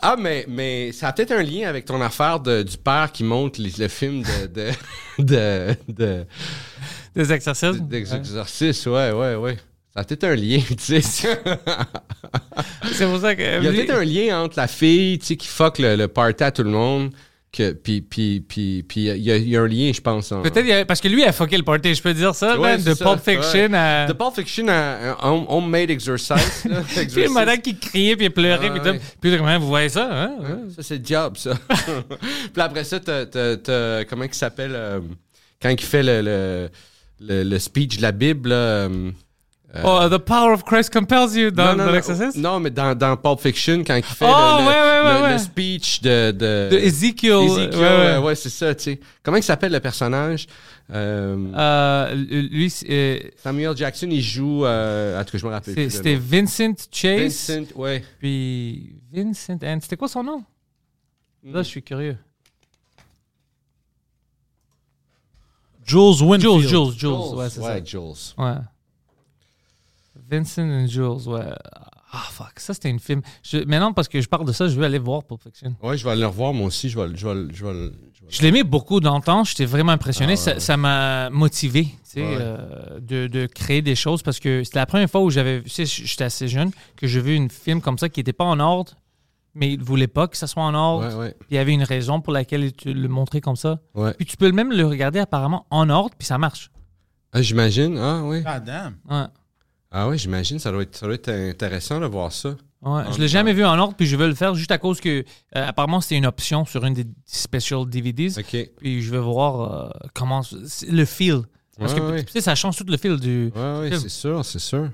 Ah, mais, mais ça a peut-être un lien avec ton affaire de- du père qui monte les- le film de, de, de, de, Des exercices. d'exorcisme. Ouais, ouais, ouais. Ça a peut-être un lien, [laughs] tu sais. C'est pour ça que. Il y a lui- peut-être un lien entre la fille, tu sais, qui fuck le, le party à tout le monde, que, puis, puis, puis, puis il y, y a un lien, je pense. en- Peut-être parce que lui a fucké le party, je peux dire ça, Ouais, man, de ça, Pulp Fiction ouais. à. De Pulp Fiction à un home- homemade exercise. là, [laughs] Puis exercise. le madame qui criait puis pleurait Ah, puis ouais. tout. Puis comment vous voyez ça hein? Ouais. Ça, c'est job, ça. [laughs] Puis après ça, t'as, comment il s'appelle euh, quand il fait le, le, le, le speech de la Bible, là, euh, Oh, the power of Christ compels you dans, non, non, dans mais dans, dans Pulp Fiction, quand il fait Oh, le, le- ouais, ouais, ouais, le- ouais. le speech de... De, De Ezekiel. Ezekiel, ouais, ouais. c'est ça, tu sais. Comment il s'appelle le personnage? Euh, Euh, lui, c'est euh, Samuel Jackson, il joue... Euh, en tout cas, je me rappelle c'était. Vincent Chase. Vincent, ouais. Puis Vincent and c'était quoi son nom? Là, je suis curieux. Jules Winfield. Jules, Jules, Jules. Ouais, c'est ouais, Jules. ça. Ouais. Vincent and Jules, ouais. Ah, fuck. Ça, c'était une film. Je, maintenant, parce que je parle de ça, je veux aller voir Pulp Fiction. Ouais, je vais aller le revoir, moi aussi. Je vais, le- je vais, je vais, vais l'aimais beaucoup dans le temps. J'étais vraiment impressionné. Ah ouais, Ça- ouais. ça m'a motivé tu sais, Ouais. euh, de, de créer des choses parce que c'était la première fois où j'avais. Tu sais, j'étais assez jeune que j'ai vu une film comme ça qui n'était pas en ordre, mais il voulait pas que ça soit en ordre. Ouais, ouais, Puis Il y avait une raison pour laquelle il te le montrait comme ça. ouais. Puis tu peux même le regarder apparemment en ordre, puis ça marche. Ah, j'imagine. Ah, oui. God damn. Ouais. Ah, oui, j'imagine. Ça doit, être, ça doit être intéressant de voir ça. Ouais, je l'ai jamais vu en ordre, puis je veux le faire juste à cause que, euh, apparemment, c'était une option sur une des special DVDs. OK. Puis je vais voir euh, comment. le feel. Parce Ouais, que, ouais. tu sais, ça change tout le feel du. Film. c'est sûr, c'est sûr.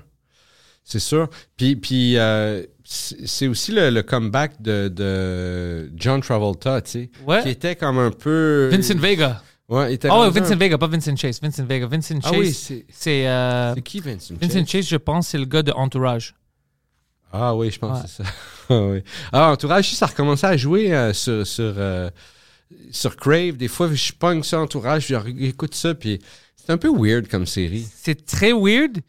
C'est sûr. Puis, puis euh, c'est aussi le, le comeback de, de John Travolta, tu sais. Ouais. Qui était comme un peu. Vincent Vega. Ouais, il Oh, Vincent un- Vega, pas Vincent Chase. Vincent Vega. Vincent Chase. Ah oui, c'est. c'est. euh, qui Vincent Vincent Chase? Chase, je pense, c'est le gars de Entourage. Ah oui, je pense Ouais. que c'est ça. [laughs] Ah oui. Ah, Entourage, ça a recommencé à jouer euh, sur, sur, euh, sur Crave. Des fois, je pogne ça Entourage, je écoute ça, puis c'est un peu weird comme série. C'est très weird.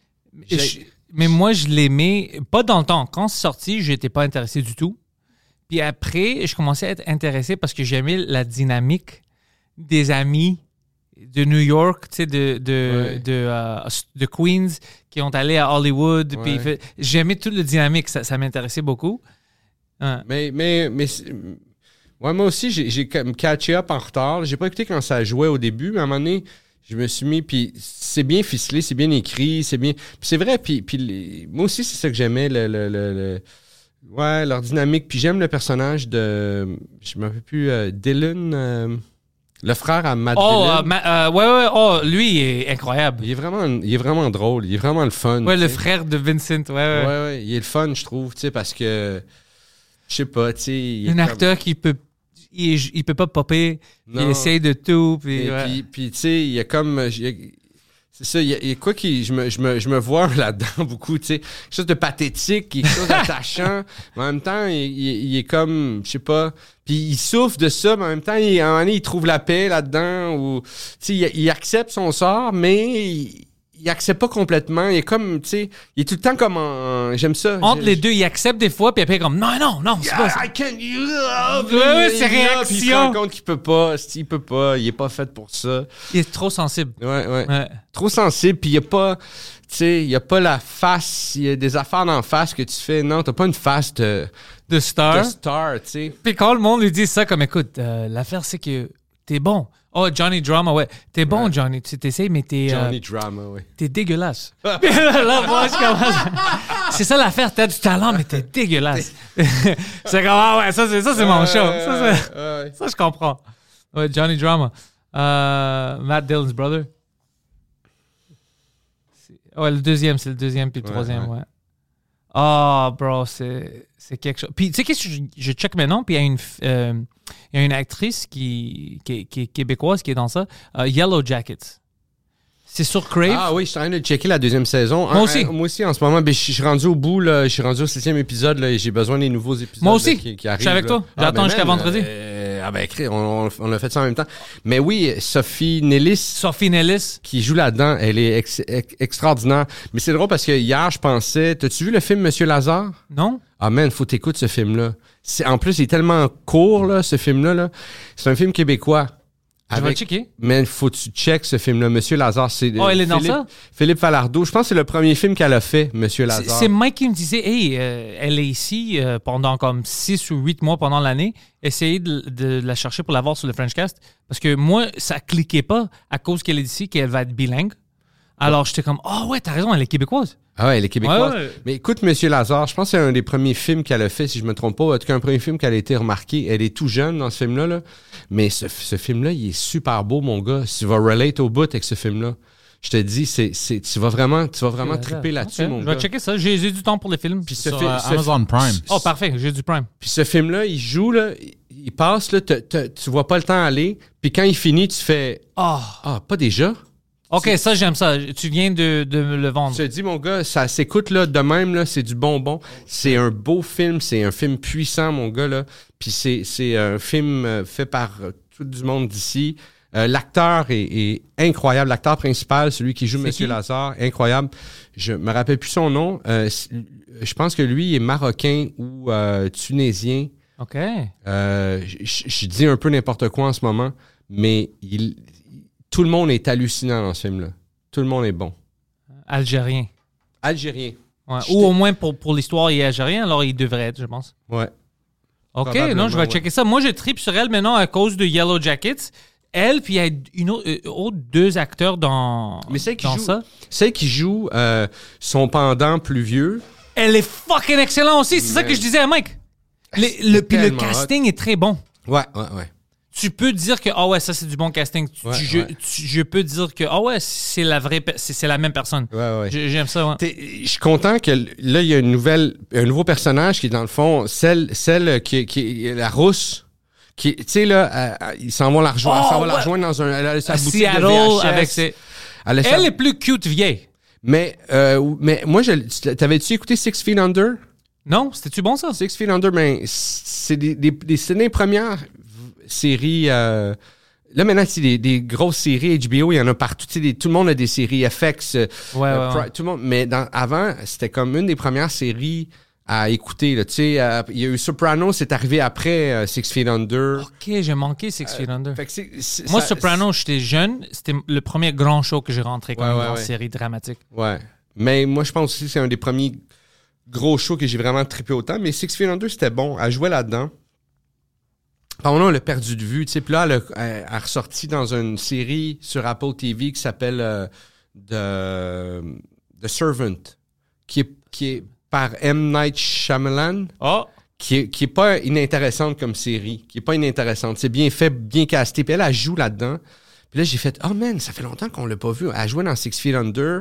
Je- mais moi, je l'aimais pas dans le temps. Quand c'est sorti, je n'étais pas intéressé du tout. Puis après, je commençais à être intéressé parce que j'aimais la dynamique des amis de New York, tu sais, de, de, Ouais. de, euh, de Queens qui ont allé à Hollywood. Ouais. j'aimais toute la dynamique. Ça, ça m'intéressait beaucoup. Hein. Mais, mais, mais ouais, moi aussi, j'ai, comme catché up en retard. J'ai pas écouté quand ça jouait au début, mais à un moment donné, je me suis mis, puis c'est bien ficelé, c'est bien écrit, c'est bien. C'est vrai, puis, puis moi aussi, c'est ça que j'aimais, le, le, le- le- ouais, leur dynamique. Puis j'aime le personnage de, je me rappelle plus, euh, Dylan, euh, le frère à Matt Oh, Dillon. euh, ma- euh, ouais, ouais, oh, lui, il est incroyable. Il est vraiment, il est vraiment drôle, il est vraiment le fun. Ouais, tu le sais. frère de Vincent, ouais, ouais. Ouais, ouais, il est le fun, je trouve, tu sais, parce que, je sais pas, tu sais. il est Un comme- acteur qui peut. Il, est- il peut pas popper. Il Non. essaye de tout. Puis, Et ouais. puis, puis, tu sais, il y a comme. il y a- C'est ça, il y, y a quoi qui. Je me, je me, je me vois [laughs] là-dedans beaucoup, tu sais. Quelque chose de pathétique, quelque chose d'attachant. [laughs] mais en même temps, il, il- il est comme. Je sais pas. Puis il souffre de ça, mais en même temps, il, à un moment donné, il trouve la paix là-dedans. Ou, tu sais, il, il accepte son sort, mais il, accepte pas complètement. Il est comme, tu sais. Il est tout le temps comme en. J'aime ça. Entre les deux, il accepte des fois, puis après, comme non, non, non, c'est pas I can't love Ouais, c'est puis Il se réaction. rend compte qu'il peut pas. Il peut pas. Il est pas fait pour ça. Il est trop sensible. Ouais, ouais. Ouais. Trop sensible, puis il a pas, tu sais, il a pas la face, il y a des affaires d'en face que tu fais. Non, t'as pas une face de, De star. de star, tu sais. Puis quand le monde lui dit ça, comme écoute, euh, l'affaire c'est que t'es bon. Oh, Johnny Drama, ouais. T'es bon, Johnny. Tu t'essayes, mais t'es euh, Johnny Drama, oui. t'es dégueulasse. [laughs] [laughs] Là, moi, je commence. C'est ça l'affaire, t'as du talent, mais t'es dégueulasse. [laughs] c'est comme, ah ouais, ça, c'est, ça, c'est mon show. Ça, Ouais. Je comprends. Ouais, Johnny Drama. Euh, Matt Dillon's brother. Ouais, le deuxième, c'est le deuxième, puis le Ouais, troisième, ouais. ouais. Ah, bro, c'est, c'est quelque chose. Puis, tu sais, qu'est-ce que je, je check maintenant, puis il y a une, euh, il y a une actrice qui, qui, est- qui est québécoise qui est dans ça, euh, Yellow Jackets. C'est sur Crave. Ah oui, je suis en train de checker la deuxième saison. Moi Ah, aussi. ah, moi aussi, en ce moment, ben, je suis rendu au bout, là. Je suis rendu au septième épisode, là, et j'ai besoin des nouveaux épisodes. Moi là, aussi. qui, Je suis avec toi. J'attends ben, jusqu'à vendredi. euh, ah ben, écrit, on, on- on a fait ça en même temps. Mais oui, Sophie Nellis, Sophie Nellis. qui joue là-dedans, elle est ex- ex- extraordinaire. Mais c'est drôle parce que hier, je pensais. T'as-tu vu le film Monsieur Lazare? Non? Ah man, faut t'écouter ce film-là. C'est, en plus, il est tellement court, là, ce film-là. Là. C'est un film québécois. Je vais le checker. Man, faut que tu check ce film-là. Monsieur Lazare, c'est. Oh, elle est dans Philippe, ça? Philippe Falardeau. Je pense que c'est le premier film qu'elle a fait, Monsieur Lazare. c'est Mike qui me disait, hey, euh, elle est ici euh, pendant comme 6 ou 8 mois pendant l'année. Essayez de, de la chercher pour la voir sur le Frenchcast. Parce que moi, ça cliquait pas à cause qu'elle est d'ici, qu'elle va être bilingue. Alors, j'étais comme, oh ouais, t'as raison, elle est québécoise. Ah ouais, elle est québécoise. Ouais, ouais. Mais écoute, Monsieur Lazare, je pense que c'est un des premiers films qu'elle a fait, si je me trompe pas. En tout cas, un premier film qu'elle a été remarquée. Elle est tout jeune dans ce film-là. Là. Mais ce, ce film-là, il est super beau, mon gars. Tu vas relate au bout avec ce film-là. Je te dis, c'est, c'est, tu vas vraiment, tu vas vraiment triper là-dessus, mon Je gars. vais checker ça. J'ai du temps pour les films. Puis ce, Sur fi- euh, ce- Amazon Prime. Oh, parfait, j'ai du Prime. puis ce film-là, il joue, là, il- passe, là, te- te- tu vois pas le temps aller. Puis quand il finit, tu fais Oh, Ah, pas déjà? Ok, ça, j'aime ça. Tu viens de, de me le vendre. Je te dis, mon gars, ça s'écoute là, de même, là, c'est du bonbon. C'est un beau film, c'est un film puissant, mon gars, là. Puis c'est, c'est un film euh, fait par euh, tout du monde d'ici. Euh, l'acteur est, est incroyable. L'acteur principal, celui qui joue Monsieur? Lazare, incroyable. Je me rappelle plus son nom. Euh, je pense que lui est marocain ou euh, tunisien. Ok. Je dis un peu n'importe quoi en ce moment, mais il, tout le monde est hallucinant dans ce film-là. Tout le monde est bon. Algérien. Algérien. Ouais. Ou au moins pour, pour l'histoire, il est algérien, alors il devrait être, je pense. Ouais. OK, non, je vais ouais. checker ça. Moi, je tripe sur elle maintenant à cause de Yellow Jackets. Elle, puis il y a une autre, euh, autre deux acteurs dans, Mais celle qui dans joue, ça. celle qui joue euh, son pendant plus vieux, Elle est fucking excellente aussi. C'est ça que je disais à Mike. Le, le- puis le casting est très bon. ouais, ouais, ouais. Tu peux dire que, ah ouais, ça c'est du bon casting. Tu- Ouais, je, ouais. tu- je peux dire que, ah ouais, c'est la vraie, c'est c'est la même personne. Ouais, ouais. J'ai- J'aime ça, Je suis content que là, il y a une nouvelle, un nouveau personnage qui est dans le fond, celle, celle qui, qui est la rousse. Qui, tu sais, là, euh, euh, ils s'en vont la rejoindre, Oh, s'en va la rejoindre dans un, elle a sa À boutique Seattle, de VHS. avec ses... Elle, a sa- Elle est plus cute vieille. mais, euh, mais moi, je, t'avais-tu écouté Six Feet Under? Non? C'était-tu bon, ça? Six Feet Under, ben, c'est des, des, des, c'est des premières séries. euh, là, maintenant, c'est des, des grosses séries HBO, il y en a partout. Tu sais, des- tout le monde a des séries FX. euh, Ouais, euh, ouais, Pri- ouais. Tout le monde, mais dans, avant, c'était comme une des premières séries à écouter. là. Euh, il y a eu Soprano, c'est arrivé après euh, Six Feet Under. Ok, j'ai manqué Six Feet Under. Fait que Moi, ça- Soprano, j'étais jeune. C'était le premier grand show que j'ai rentré comme une série dramatique. Ouais. Mais moi, je pense aussi que c'est un des premiers gros shows que j'ai vraiment trippé autant. Mais Six Feet Under, c'était bon. Elle jouait là-dedans. Pendant on l'a perdu de vue. Tu sais, puis là, elle a, elle a ressorti dans une série sur Apple TV qui s'appelle euh, The, The Servant, qui est, qui est par M. Night Shyamalan, Oh! qui est, qui est pas inintéressante comme série, qui est pas inintéressante. C'est bien fait, bien casté. Puis elle, elle joue là-dedans. Puis là, j'ai fait, oh man, ça fait longtemps qu'on l'a pas vu. Elle jouait dans Six Feet Under.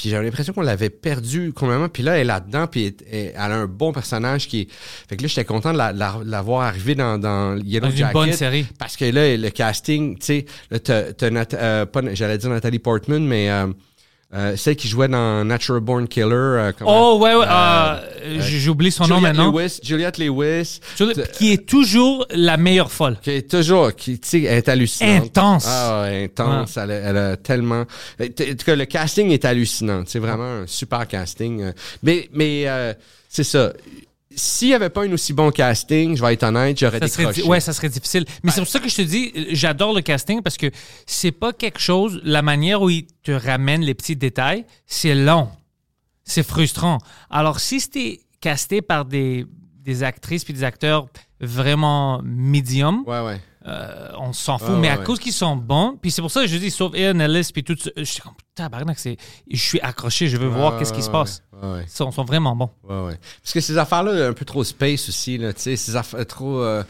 Puis j'avais l'impression qu'on l'avait perdu complètement. Puis là, elle est là-dedans. Puis elle, a un bon personnage qui est. Fait que là, j'étais content de la, la, la voir arriver dans, dans Yellow Dans une Jacket. bonne série. Parce que là, le casting, tu sais, là, t'as, euh, pas, j'allais dire Nathalie Portman, mais euh, euh, celle qui jouait dans Natural Born Killer. euh, Oh, ouais, ouais. Euh, euh, J'oublie son nom Juliette maintenant. Lewis, Juliette Lewis. Julie- T- Qui est toujours la meilleure folle. qui est toujours, qui, tu sais, elle est hallucinante. Intense. Ah, ouais, intense. Elle, a, elle a tellement. En tout cas, le casting est hallucinant. C'est vraiment un super casting. euh. Mais, mais euh, c'est ça. S'il n'y avait pas un aussi bon casting, je vais être honnête, j'aurais décroché. ouais, ça serait difficile. Mais c'est pour ça que je te dis, j'adore le casting parce que c'est pas quelque chose, la manière où il te ramène les petits détails, c'est long. C'est frustrant. Alors, si c'était casté par des, des actrices puis des acteurs vraiment médium, Ouais, ouais. Euh, on s'en fout. Mais ouais, à ouais. cause qu'ils sont bons, puis c'est pour ça que je dis, sauf Ian Ellis puis tout ça, je suis comme, tabarnak, c'est, je suis accroché, je veux voir qu'est-ce qui se passe. Ils sont, sont vraiment bons. Parce que ces affaires-là, un peu trop space aussi, là, tu sais, ces affaires trop. euh,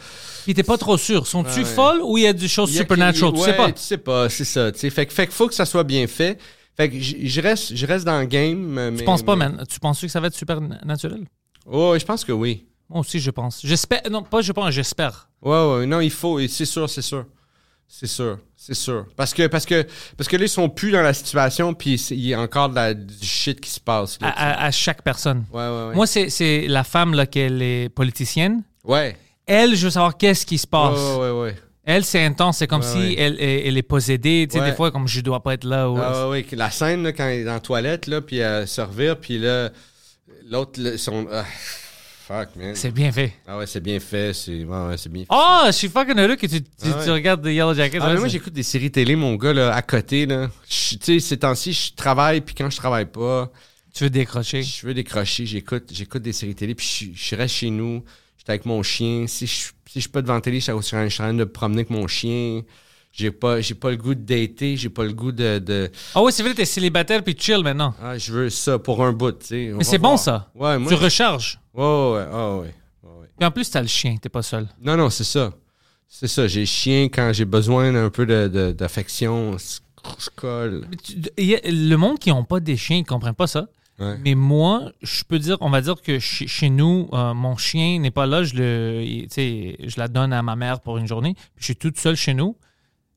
Puis t'es pas trop sûr. Sont-tu folles ou il y a des choses supernatural? tu sais pas. Tu sais pas, c'est ça. tu sais. Fait, que- fait qu'il faut que ça soit bien fait. Fait que je reste, je reste dans le game. Tu mais, penses pas, mais- man? Tu penses que ça va être supernaturel? Oh, je pense que oui. Moi aussi, je pense. J'espère. Non, pas je pense, j'espère. Ouais, ouais, non, il faut, c'est sûr, c'est sûr. C'est sûr, c'est sûr. Parce que, parce que, parce que là, ils sont plus dans la situation, puis il y a encore de la, du shit qui se passe. À, là, tu sais. à- à chaque personne. Ouais, ouais, ouais. Moi, c'est la femme là, qui est politicienne. ouais. Elle, je veux savoir qu'est-ce qui se passe. ouais, ouais, ouais. Elle, c'est intense. C'est comme si. Elle, elle, est possédée. Tu sais, des fois, comme je dois pas être là. ou- Ah, ouais, la scène, là, quand elle est dans la toilette, là, puis elle se revire, puis là, l'autre, son. ah, fuck, man. C'est bien fait. Ah ouais, c'est bien fait, c'est ouais, bien fait. Oh, je suis fucking heureux que tu, tu, Ah ouais. tu regardes The Yellow Jacket. Ah, mais moi, j'écoute des séries télé, mon gars, là, à côté, là. Tu sais, ces temps-ci, je travaille, puis quand je travaille pas, tu veux décrocher. je veux décrocher, j'écoute, j'écoute des séries télé, puis je, je reste chez nous, j'étais avec mon chien. Si je, si je suis pas devant la télé, je suis en train- je suis en train de me promener avec mon chien. J'ai pas, j'ai pas le goût de dater, j'ai pas le goût de, de- Ah oui, c'est vrai, t'es célibataire puis chill maintenant. Ah, je veux ça pour un bout, tu sais. Mais c'est bon ça. Ouais, moi. Tu recharges. Ouais, ouais, ouais, ah, ouais, ouais, ouais. Puis en plus, t'as le chien, t'es pas seul. Non, non, c'est ça. C'est ça. J'ai chien quand j'ai besoin d'un peu de, de- d'affection. Je colle. A- le monde qui n'ont pas des chiens, ils comprennent pas ça. Ouais. Mais moi, je peux dire, on va dire que chez, chez nous, euh, mon chien n'est pas là. Je, le, je la donne à ma mère pour une journée. Puis je suis toute seule chez nous.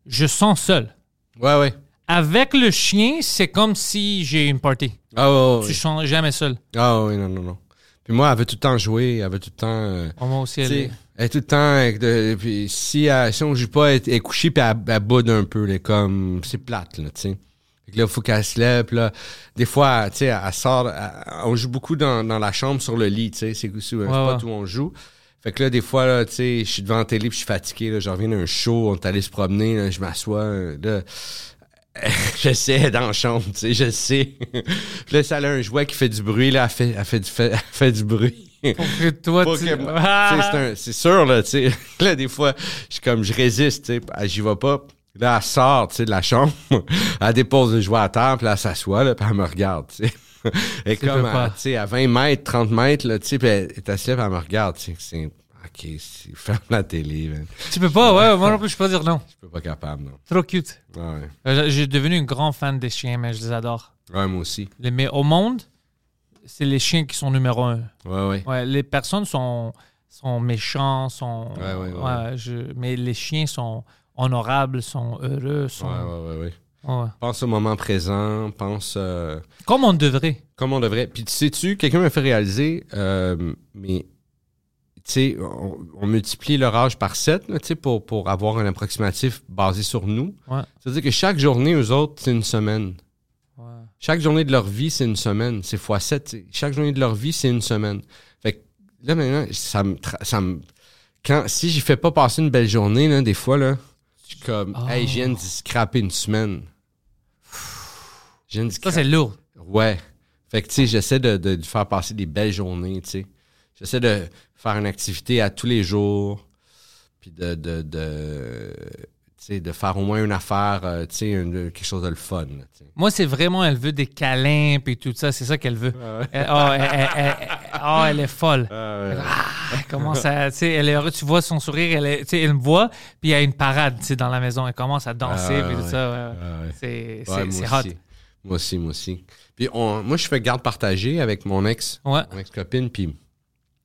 Je sens seul. Ouais, ouais. Avec le chien, c'est comme si j'ai une party. Ah, ouais, ouais. Tu sens jamais seul. Ah, ouais, non, non, non. Puis moi, elle veut tout le temps jouer. Elle veut tout le temps. euh, Oh, moi aussi, tu elle sais, est- elle est tout le temps. De, puis si, elle- si on joue pas, elle, elle est couchée, puis elle, elle boude un peu. Là, comme. C'est plate, là, tu sais. Fait que là, il faut qu'elle se lève. puis là, des fois, tu sais, elle, sort. elle- on joue beaucoup dans, dans la chambre sur le lit, tu sais. C'est c'est un spot ouais. où on joue. Fait que là, des fois, là, tu sais, je suis devant la télé puis je suis fatigué. Là, je reviens d'un show, on est allé se promener, là, je m'assois. Là, je sais, elle est dans la chambre, tu sais, je sais. puis [laughs] là, ça a un jouet qui fait du bruit, là, elle fait, elle fait, du, fait, elle fait du bruit. Pour que toi, tu... que- [laughs] Ah! c'est un- c'est sûr, là, tu sais. [laughs] Là, des fois, je suis comme, je résiste, tu sais, ah, j'y vais pas. Là, elle sort, tu sais, de la chambre, elle dépose le jouet à terre, puis là, elle s'assoit, là, puis elle me regarde, tu sais. Tu comme, peux à, tu sais, à 20 mètres, 30 mètres, là, tu sais, puis elle est assise, elle me regarde, tu sais. C'est- Ok, ferme la télé, man. Tu peux pas, ouais, moi non plus, je peux pas dire non. Je suis pas capable, non. Trop cute. Ouais, Euh, J'ai devenu un grand fan des chiens, mais je les adore. ouais moi aussi. Les, mais au monde, c'est les chiens qui sont numéro un. Ouais, ouais. Ouais, les personnes sont, sont méchants, sont. Ouais, ouais, ouais. je- mais les chiens sont honorables, sont heureux, sont. Ouais, ouais, ouais, ouais. Ouais. Pense au moment présent, pense euh, Comme on devrait. comme on devrait. Puis tu sais-tu, quelqu'un m'a fait réaliser, euh, mais tu sais, on, on multiplie leur âge par 7 tu sais, pour, pour avoir un approximatif basé sur nous. Ouais. C'est-à-dire que chaque journée, eux autres, c'est une semaine. Ouais. Chaque journée de leur vie, c'est une semaine. C'est fois 7. Chaque journée de leur vie, c'est une semaine. Fait que là, maintenant, ça me. Ça me quand, si j'y fais pas passer une belle journée, là, des fois, là, je suis comme, Oh. hey, je viens de scraper une semaine. Ça, c'est lourd. Ouais. Fait que, tu sais, j'essaie de, de, de faire passer des belles journées, tu sais. J'essaie de faire une activité à tous les jours, puis de, de, de, tu sais, de faire au moins une affaire, euh, tu sais, quelque chose de le fun. Moi, c'est vraiment, elle veut des câlins et tout ça. C'est ça qu'elle veut. Elle, oh, elle, elle- elle- oh, elle est folle. Elle commence à, tu sais, elle est heureuse. Tu vois son sourire, elle, sais, elle me voit, puis il y a une parade, tu sais, dans la maison. Elle commence à danser, Ah, puis tout ouais. ça. C'est, hot. aussi. Moi aussi, moi aussi. Puis on- moi, je fais garde partagée avec mon ex, Ouais. mon ex-copine, puis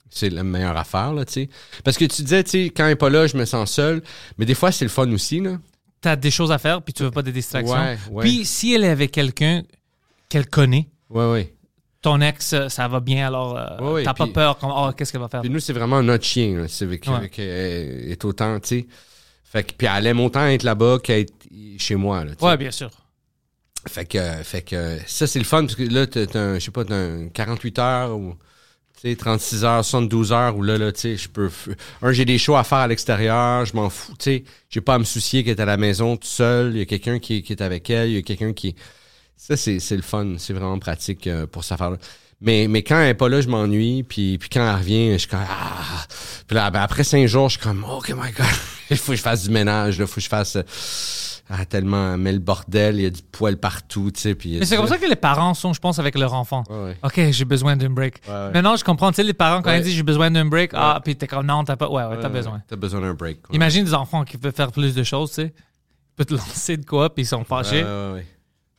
c'est la meilleure affaire, là, tu sais. Parce que tu disais, tu sais, quand elle n'est pas là, je me sens seul. Mais des fois, c'est le fun aussi, là. T'as des choses à faire, puis tu veux pas des distractions. Ouais, ouais. Puis si elle est avec quelqu'un qu'elle connaît, Ouais, ouais. ton ex, euh, ça va bien, alors euh, Ouais, t'as pas peur, comme, oh, qu'est-ce qu'elle va faire? Puis nous, c'est vraiment notre chien, là. C'est avec, avec, euh, est autant, tu sais. Fait que, puis elle aime autant être là-bas qu'être chez moi, là, tu sais. Ouais, bien sûr. Fait que, fait que ça, c'est le fun, parce que là, t'as, un, je sais pas, t'as un 48 heures ou, tu sais, 36 heures, 72 heures, où là, là, tu sais, je peux, un, j'ai des shows à faire à l'extérieur, je m'en fous, tu sais, j'ai pas à me soucier qu'elle est à la maison tout seul, il y a quelqu'un qui, qui est avec elle, il y a quelqu'un qui, ça, c'est, c'est le fun, c'est vraiment pratique euh, pour cette affaire-là. Mais, mais quand elle est pas là, je m'ennuie, puis, puis quand elle revient, je suis comme, ah, puis là, ben, après cinq jours, je suis comme, oh my god, [laughs] il faut que je fasse du ménage, il faut que je fasse, euh, ah, tellement, mais le bordel, il y a du poil partout, tu sais, puis... Mais c'est comme ça que les parents sont, je pense, avec leur enfant. Ouais, ouais. OK, j'ai besoin d'un break. Ouais. Maintenant, je comprends. Tu sais, les parents, quand ils disent j'ai besoin d'un break, ah, puis t'es comme non, t'as pas. Ouais, ouais, t'as besoin. T'as besoin d'un break. Imagine des enfants qui peuvent faire plus de choses, tu sais. Ils peuvent te lancer de quoi, puis ils sont fâchés.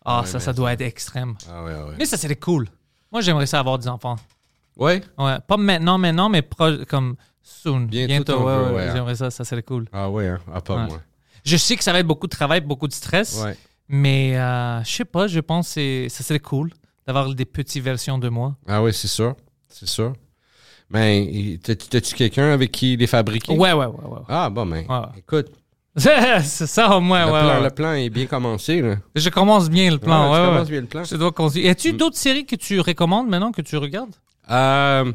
Ah, ça, ça doit être extrême. Ah, ouais, ouais. Mais ça, c'est cool. Moi, j'aimerais ça avoir des enfants. Ouais? Ouais, pas maintenant, maintenant, mais pro- comme soon. Bientôt, veut, ouais, ouais. J'aimerais ça, ça serait cool. Ah, ouais, hein? Ah, pas moi. Je sais que ça va être beaucoup de travail, beaucoup de stress, Ouais. mais euh, je sais pas, je pense que ça serait cool d'avoir des petites versions de moi. Ah, ouais, c'est sûr. C'est sûr. Mais, t'as- t'as-tu quelqu'un avec qui les fabriquer? Ouais, ouais, ouais, ouais. Ah, bon, ben, Ouais, ouais. écoute, [laughs] c'est ça au moins, le, ouais, plan, ouais. le plan est bien commencé, là. Je commence bien le plan, Ouais, tu ouais, commences ouais. bien le plan. Je dois continuer. Y a-tu d'autres séries que tu recommandes maintenant que tu regardes? Euh,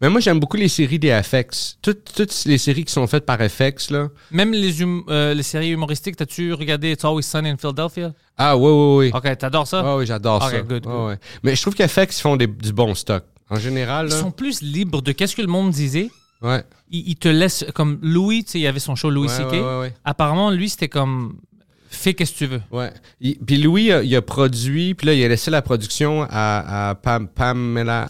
mais moi, j'aime beaucoup les séries des FX. Toutes, toutes les séries qui sont faites par FX, là. Même les, hum- euh, les séries humoristiques, t'as-tu regardé It's Always Sunny in Philadelphia? Ah, ouais, ouais, ouais. Ok, t'adores ça? Ah, oui, j'adore ça. good, ouais. Mais je trouve qu'FX, ils font des- du bon stock. En général, Ils sont plus libres de qu'est-ce que le monde disait. Ouais. Ils, te laissent, comme Louis, tu sais, il y avait son show Louis Ouais, C.K. ouais. Apparemment, lui, c'était comme, fais qu'est-ce que tu veux. Ouais. Il- puis Louis, a- il a produit, puis là, il a laissé la production à, à Pam- Pamela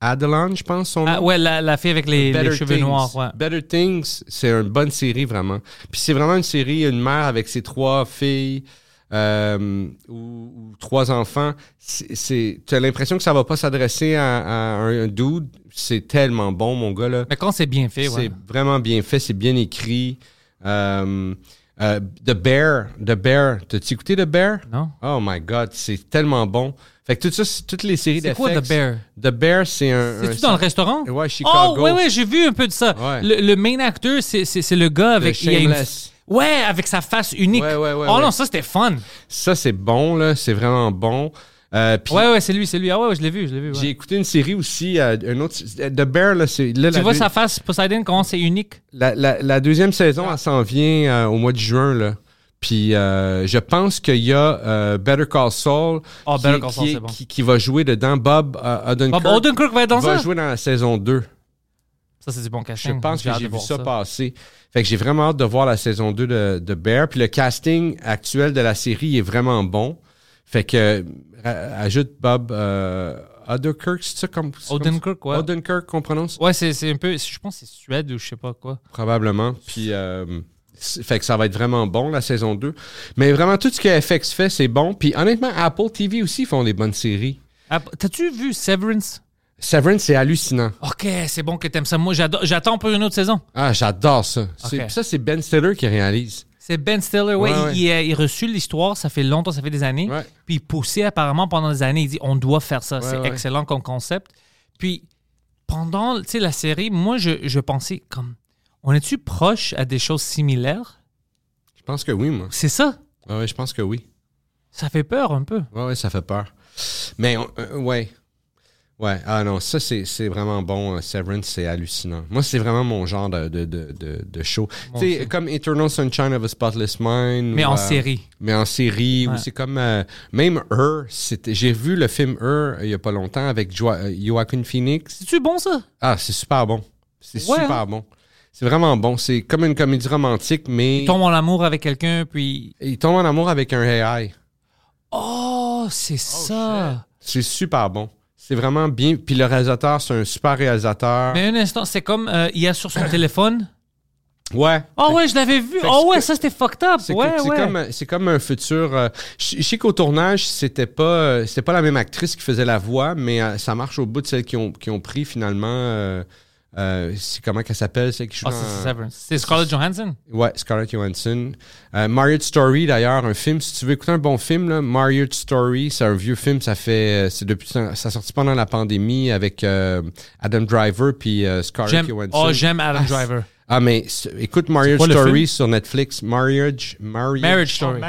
Adelon, je pense, son nom. Ah, ouais, la, la fille avec les, les Better cheveux Things. noirs, ouais. Better Things, c'est une bonne série, vraiment. Puis c'est vraiment une série, une mère avec ses trois filles euh, ou, ou trois enfants. C'est- tu as l'impression que ça va pas s'adresser à, à un dude. C'est tellement bon, mon gars, là. Mais quand c'est bien fait, ouais. C'est vraiment bien fait, c'est bien écrit. Euh, euh, The Bear, The Bear, t'as-tu écouté The Bear? Non? Oh my God, c'est tellement bon. Fait que tout ça, c'est- toutes les séries C'est quoi d'FX, The Bear? The Bear, c'est un... C'est-tu un- dans le restaurant? Ouais, Chicago. Oh, ouais, ouais, j'ai vu un peu de ça. Ouais. Le, le main acteur, c'est, c'est, c'est le gars avec. une- Shameless. Ouais, avec sa face unique. Ouais, ouais, ouais, oh non, ça c'était fun. Ça, c'est bon, là. C'est vraiment bon. Euh, Ouais, ouais, c'est lui, c'est lui. Ah ouais, ouais, je l'ai vu, je l'ai vu. ouais. j'ai écouté une série aussi, euh, un autre... The Bear, là, c'est... Tu la, vois sa face, Poseidon, comment c'est unique? la, la- la deuxième saison, elle s'en vient euh, au mois de juin, là. Puis euh, je pense qu'il y a euh, Better Call Saul, Oh, qui, Better Call qui Saul, est- c'est bon. qui- qui va jouer dedans. Bob Odenkirk, Bob Odenkirk va être dans va ça? jouer dans la saison 2. Ça, c'est du bon Je casting. pense que j'ai vu ça, passer. Fait que j'ai vraiment hâte de voir la saison 2 de, de Bear. Puis le casting actuel de la série est vraiment bon. Fait que ajoute Bob euh, Odenkirk, c'est ça comme. Odenkirk, ouais. Odenkirk qu'on prononce? Ouais, c'est c'est un peu. Je pense que c'est Suède ou je sais pas quoi. Probablement. Puis, euh, fait que ça va être vraiment bon, la saison 2. Mais vraiment, tout ce que FX fait, c'est bon. Puis, honnêtement, Apple TV aussi font des bonnes séries. T'as-tu vu Severance? Severance, c'est hallucinant. Ok, c'est bon que t'aimes ça. Moi, j'adore- j'attends pour une autre saison. Ah, j'adore ça. C'est-. Ça, c'est Ben Stiller qui réalise. C'est Ben Stiller, ouais, Ouais, il, ouais. il a, il a reçu l'histoire, ça fait longtemps, ça fait des années. Ouais. Puis il poussait apparemment pendant des années, il dit on doit faire ça, c'est excellent comme concept. Puis pendant la série, moi je, je pensais comme on est-tu proche à des choses similaires? Je pense que oui, moi. C'est ça? Ouais, je pense que oui. Ça fait peur un peu. Ouais, ouais, ça fait peur. Mais, on- euh, ouais. Ouais, ah non, ça, c'est c'est vraiment bon. euh, Severance, c'est hallucinant. Moi, c'est vraiment mon genre de, de, de, de, show. Tu sais, comme Eternal Sunshine of a Spotless Mind. Mais ou, en euh, série. Mais en série, ou Ouais. c'est comme. euh, même Her, j'ai vu le film Her il y a pas longtemps avec Jo- euh, Joaquin Phoenix. C'est-tu bon ça? Ah, c'est super bon. C'est Ouais, super hein? bon. C'est vraiment bon. C'est comme une comédie romantique, mais Il tombe en amour avec quelqu'un, puis. il tombe en amour avec un AI. Oh, c'est ça. C'est super bon. C'est vraiment bien. Puis le réalisateur, c'est un super réalisateur. Mais un instant, c'est comme euh, il y a sur son téléphone. Ouais. Oh ouais, je l'avais vu. Oh ouais, ça c'était fucked up. C'est Ouais, ouais. comme, c'est comme un futur. euh, je sais qu'au tournage, c'était pas, euh, c'était pas la même actrice qui faisait la voix, mais ça marche au bout de celles qui ont, qui ont pris finalement. Euh, c'est comment qu'elle s'appelle, celle qui joue Oh, dans- c'est Scarlett Johansson? Ouais, Scarlett Johansson. Euh, Marriage Story, d'ailleurs, un film. Si tu veux écouter un bon film, là, Marriage Story, c'est un vieux film. Ça fait, euh, c'est depuis, ça a sorti pendant la pandémie avec euh, Adam Driver puis euh, Scarlett. Johansson. Oh, j'aime Adam Ah, Driver. Ah, mais écoute Marriage Story film? sur Netflix. Marriage, Marriage. Marriage Story.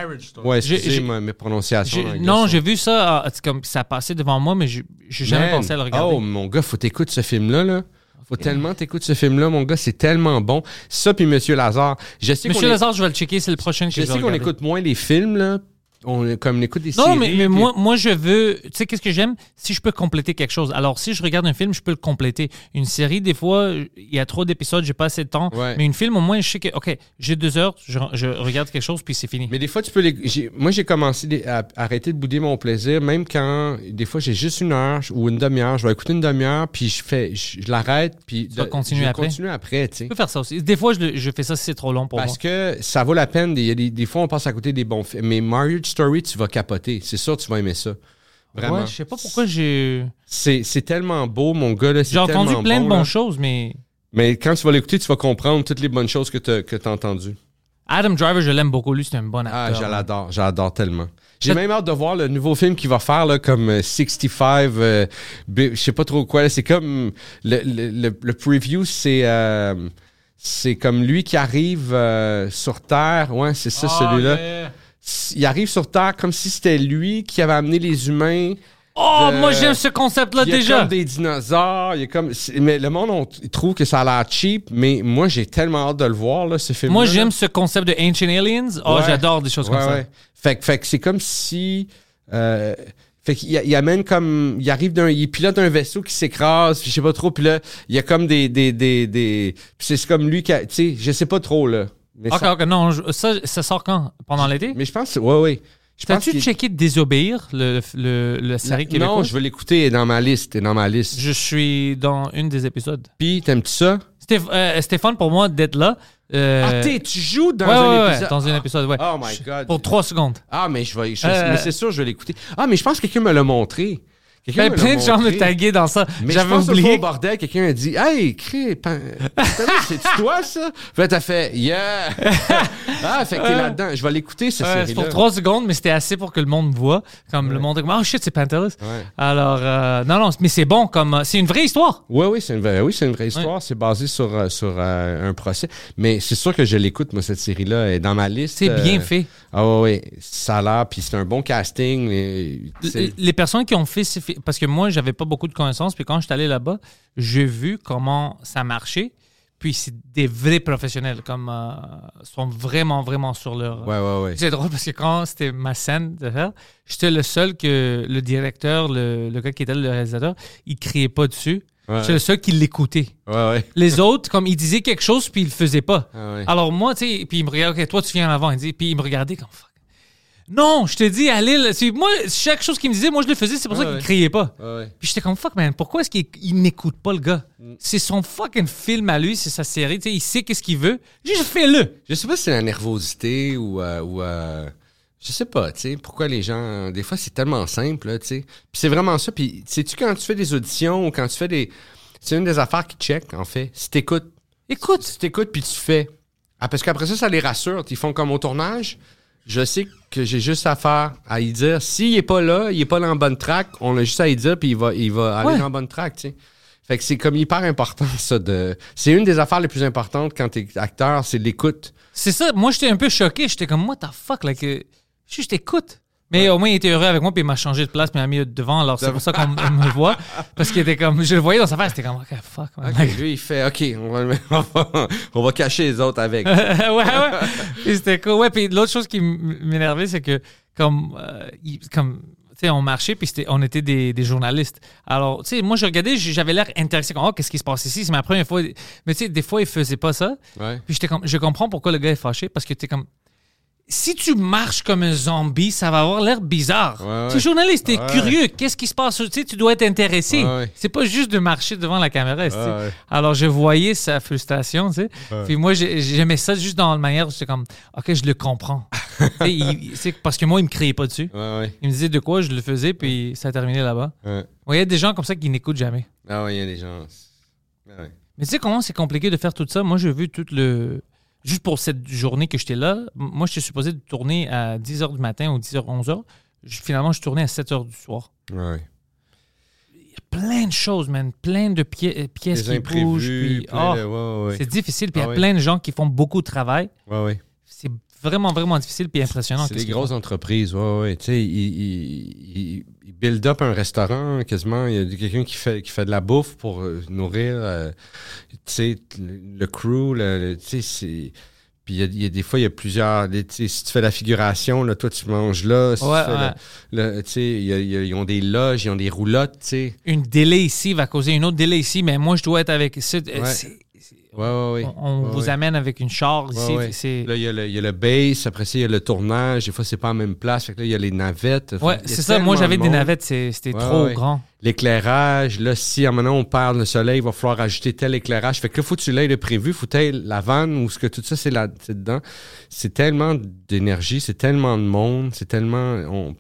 Ouais, J'ai- excusez j'ai- moi, mes prononciations. Anglais non, j'ai vu ça. euh, c'est comme ça passait devant moi, mais j'ai j'ai jamais pensé à le regarder. Oh, mon gars, faut t'écouter ce film-là, là. Faut tellement t'écouter ce film-là, mon gars, c'est tellement bon. Ça, puis Monsieur Lazare. Je sais Monsieur Lazare, je vais le checker. C'est le prochain que Je je, sais qu'on regarder. écoute moins les films, là. On, comme on écoute des Non, séries. mais, mais puis- moi, moi, je veux. Tu sais, qu'est-ce que j'aime? Si je peux compléter quelque chose. Alors, si je regarde un film, je peux le compléter. Une série, des fois, il y a trop d'épisodes, j'ai pas assez de temps. Ouais. Mais une film, au moins, je sais que, OK, j'ai deux heures, je, je regarde quelque chose, puis c'est fini. Mais des fois, tu peux les. Moi, j'ai commencé des- à, arrêter de bouder mon plaisir, même quand. Des fois, j'ai juste une heure ou une demi-heure. Je vais écouter une demi-heure, puis je fais. Je, je l'arrête, puis. vas de- continuer je après? continuer après, tu sais. Peux faire ça aussi. Des fois, je, je fais ça si c'est trop long pour Parce moi. que ça vaut la peine. A des, des fois, on passe à côté des bons films. Mais Marriage Story, tu vas capoter. C'est sûr, tu vas aimer ça. Vraiment. Ouais, je sais pas pourquoi j'ai. C'est c'est tellement beau, mon gars. là, c'est J'ai entendu plein bon, de là. bonnes choses, mais. Mais quand tu vas l'écouter, tu vas comprendre toutes les bonnes choses que tu as, entendues. Adam Driver, je l'aime beaucoup. Lui, c'est un bon Ah, acteur. je l'adore. J'adore tellement. J'ai même hâte de voir le nouveau film qu'il va faire, là, comme euh, 65, euh, B- je sais pas trop quoi. là. C'est comme. Le, le, le- preview, c'est. euh, c'est comme lui qui arrive euh, sur Terre. Ouais, c'est ça, Ah, celui-là. Il arrive sur Terre comme si c'était lui qui avait amené les humains. Oh, de- moi, j'aime ce concept-là Il y a déjà. comme des dinosaures. Il y a comme, mais le monde on, il trouve que ça a l'air cheap, mais moi j'ai tellement hâte de le voir là, ce film. Moi, j'aime ce concept de Ancient Aliens. Oh, Ouais. j'adore des choses comme Ouais, ça. Fait, que- fait que c'est comme si. euh, fait qu'il il amène comme. Il arrive d'un. Il pilote un vaisseau qui s'écrase, je sais pas trop, puis là, il y a comme des. des, des, des c'est comme lui qui a. Tu sais, je sais pas trop, là. Mais, Ok, ça, ok, non, je- ça, ça sort quand? Pendant l'été? Mais je pense. Ouais, ouais. Je pense T'as-tu qu'il- checké Désobéir, le, le, le série Non, je vais l'écouter, elle est dans ma liste, elle est dans ma liste. Je suis dans une des épisodes. Puis, t'aimes-tu ça? Stéph- euh, Stéphane, pour moi, d'être là. euh, ah, t'es, tu joues dans ouais, un ouais, ouais, épisode? dans un épisode, ouais. Oh my God. Pour trois secondes. Ah, mais je vais. je- Euh, mais c'est sûr, je vais l'écouter. Ah, mais je pense que quelqu'un me l'a montré. Quelqu'un Ben, plein de gens me taguaient dans ça. Mais J'avais oublié. au bordel, quelqu'un a dit Hey, crée, c'est [laughs] toi ça? Puis là, t'as fait Yeah! [laughs] ah, fait que t'es là-dedans. Je vais l'écouter, cette Ouais, c'est série pour trois secondes, mais c'était assez pour que le monde me voit. Comme le monde est comme, oh shit, c'est Pantelis. Alors, euh, non, non, mais c'est bon comme. euh, C'est une vraie histoire. Oui, oui, c'est une vraie, oui, c'est une vraie histoire. C'est basé sur, euh, sur euh, un procès. Mais c'est sûr que je l'écoute, moi, cette série-là. Est dans ma liste. C'est euh, bien fait. Ah, oui, oui. Ça a l'air, puis c'est un bon casting. mais Les personnes qui ont fait ces parce que moi j'avais pas beaucoup de connaissances puis quand je suis allé là-bas j'ai vu comment ça marchait. Puis c'est des vrais professionnels comme euh, sont vraiment vraiment sur leur Ouais, ouais, ouais. c'est drôle parce que quand c'était ma scène de faire j'étais le seul que le directeur le, le gars qui était le réalisateur il criait pas dessus. Ouais, j'étais le seul qui l'écoutait. Ouais, ouais. les autres comme il disait quelque chose puis il le faisait pas. Ah, alors moi tu sais puis il me regardait ok toi tu viens en avant. Il dit puis il me regardait comme Non, je te dis, allez, là, c'est- moi, chaque chose qu'il me disait, moi, je le faisais, c'est pour ça qu'il ouais. criait pas. Ouais. Puis j'étais comme, fuck, man, pourquoi est-ce qu'il il n'écoute pas le gars? Mm. C'est son fucking film à lui, c'est sa série, tu sais, il sait qu'est-ce qu'il veut. Juste fais-le. Je sais pas si c'est la nervosité ou. euh, ou euh, je sais pas, tu sais, pourquoi les gens. Des fois, c'est tellement simple, là, tu sais. Puis c'est vraiment ça. Puis, sais-tu, quand tu fais des auditions ou quand tu fais des. C'est une des affaires qui check, en fait. Si t'écoutes. Écoute. Si t'écoutes puis tu fais. Ah, parce qu'après ça, ça les rassure. Ils font comme au tournage. Je sais que j'ai juste à faire, à y dire. S'il est pas là, il est pas dans la bonne track, on a juste à y dire puis il va, il va aller Ouais. dans la bonne track, tu sais. Fait que c'est comme hyper important, [laughs] ça. de C'est une des affaires les plus importantes quand t'es acteur, c'est l'écoute. C'est ça, moi, j'étais un peu choqué. J'étais comme, what the fuck, là, que. Je t'écoute. Mais au moins, il était heureux avec moi, puis il m'a changé de place, puis il m'a mis devant. Alors, c'est pour ça qu'on me voit. Parce qu'il était comme, je le voyais dans sa face, c'était comme, ok, fuck, man. Ok, lui, il fait, OK, on va, on va, [laughs] on va cacher les autres avec. [laughs] ouais, ouais. C'était cool. Ouais, puis l'autre chose qui m'énervait, c'est que, comme, euh, il- comme, tu sais, on marchait, puis c'était- on était des, des journalistes. Alors, tu sais, moi, je regardais, j'avais l'air intéressé, comme, oh, qu'est-ce qui se passe ici? C'est ma première fois. Mais tu sais, des fois, il faisait pas ça. Ouais. Puis j'étais comme, je comprends pourquoi le gars est fâché, parce que t'es comme, si tu marches comme un zombie, ça va avoir l'air bizarre. Ouais, ouais. Tu es journaliste, t'es Ouais. curieux. Qu'est-ce qui se passe? Tu sais, tu dois être intéressé. C'est pas juste de marcher devant la caméra. tu sais. Alors, je voyais sa frustration, tu sais. Puis moi, j'ai- j'aimais ça juste dans la manière où j'étais comme, OK, je le comprends. [laughs] Il- c'est parce que moi, il me criait pas dessus. Il me disait de quoi, je le faisais, puis ça terminait là-bas. Il y a des gens comme ça qui n'écoutent jamais. Ah ouais, il y a des gens. Mais tu sais comment c'est compliqué de faire tout ça? Moi, j'ai vu tout le. Juste pour cette journée que j'étais là, moi, j'étais supposé de tourner à 10h du matin ou 10h, 11h. Je- Finalement, je tournais à 7h du soir. Ouais. Il y a plein de choses, man. Plein de pi- euh, pièces Des qui bougent. imprévus. Puis, plein oh, de- ouais, ouais, C'est difficile. Puis il y Ah a ouais. plein de gens qui font beaucoup de travail. C'est vraiment, vraiment difficile puis impressionnant. C'est des grosses entreprises, ouais, ouais. Ils- ils build up un restaurant quasiment. Il y a quelqu'un qui fait, qui fait de la bouffe pour euh, nourrir, euh, le, crew, le, c'est... Puis il y, a, il y a des fois, il y a plusieurs... les- si tu fais la figuration, là, toi, tu manges là. Si Ouais, tu fais ouais. le- le- tu sais, il y a- il y a- ils ont des loges, ils ont des roulottes, tu sais. Une délai ici va causer une autre délai ici, mais moi, je dois être avec. c'est- Ouais. c'est- Ouais, ouais, ouais. On, vous amène avec une char ici. Là, il y, a le, il y a le base, après ça, il y a le tournage. Des fois, c'est pas en même place. Fait que là, il y a les navettes. a c'est ça. Moi, j'avais de des navettes, c'était trop grand. L'éclairage, là, si moment on perd le soleil, il va falloir ajouter tel éclairage. Fait que là, faut que tu l'aies de prévu, faut que la vanne ou ce que tout ça, c'est là c'est dedans. C'est tellement d'énergie, c'est tellement de monde, c'est tellement. on-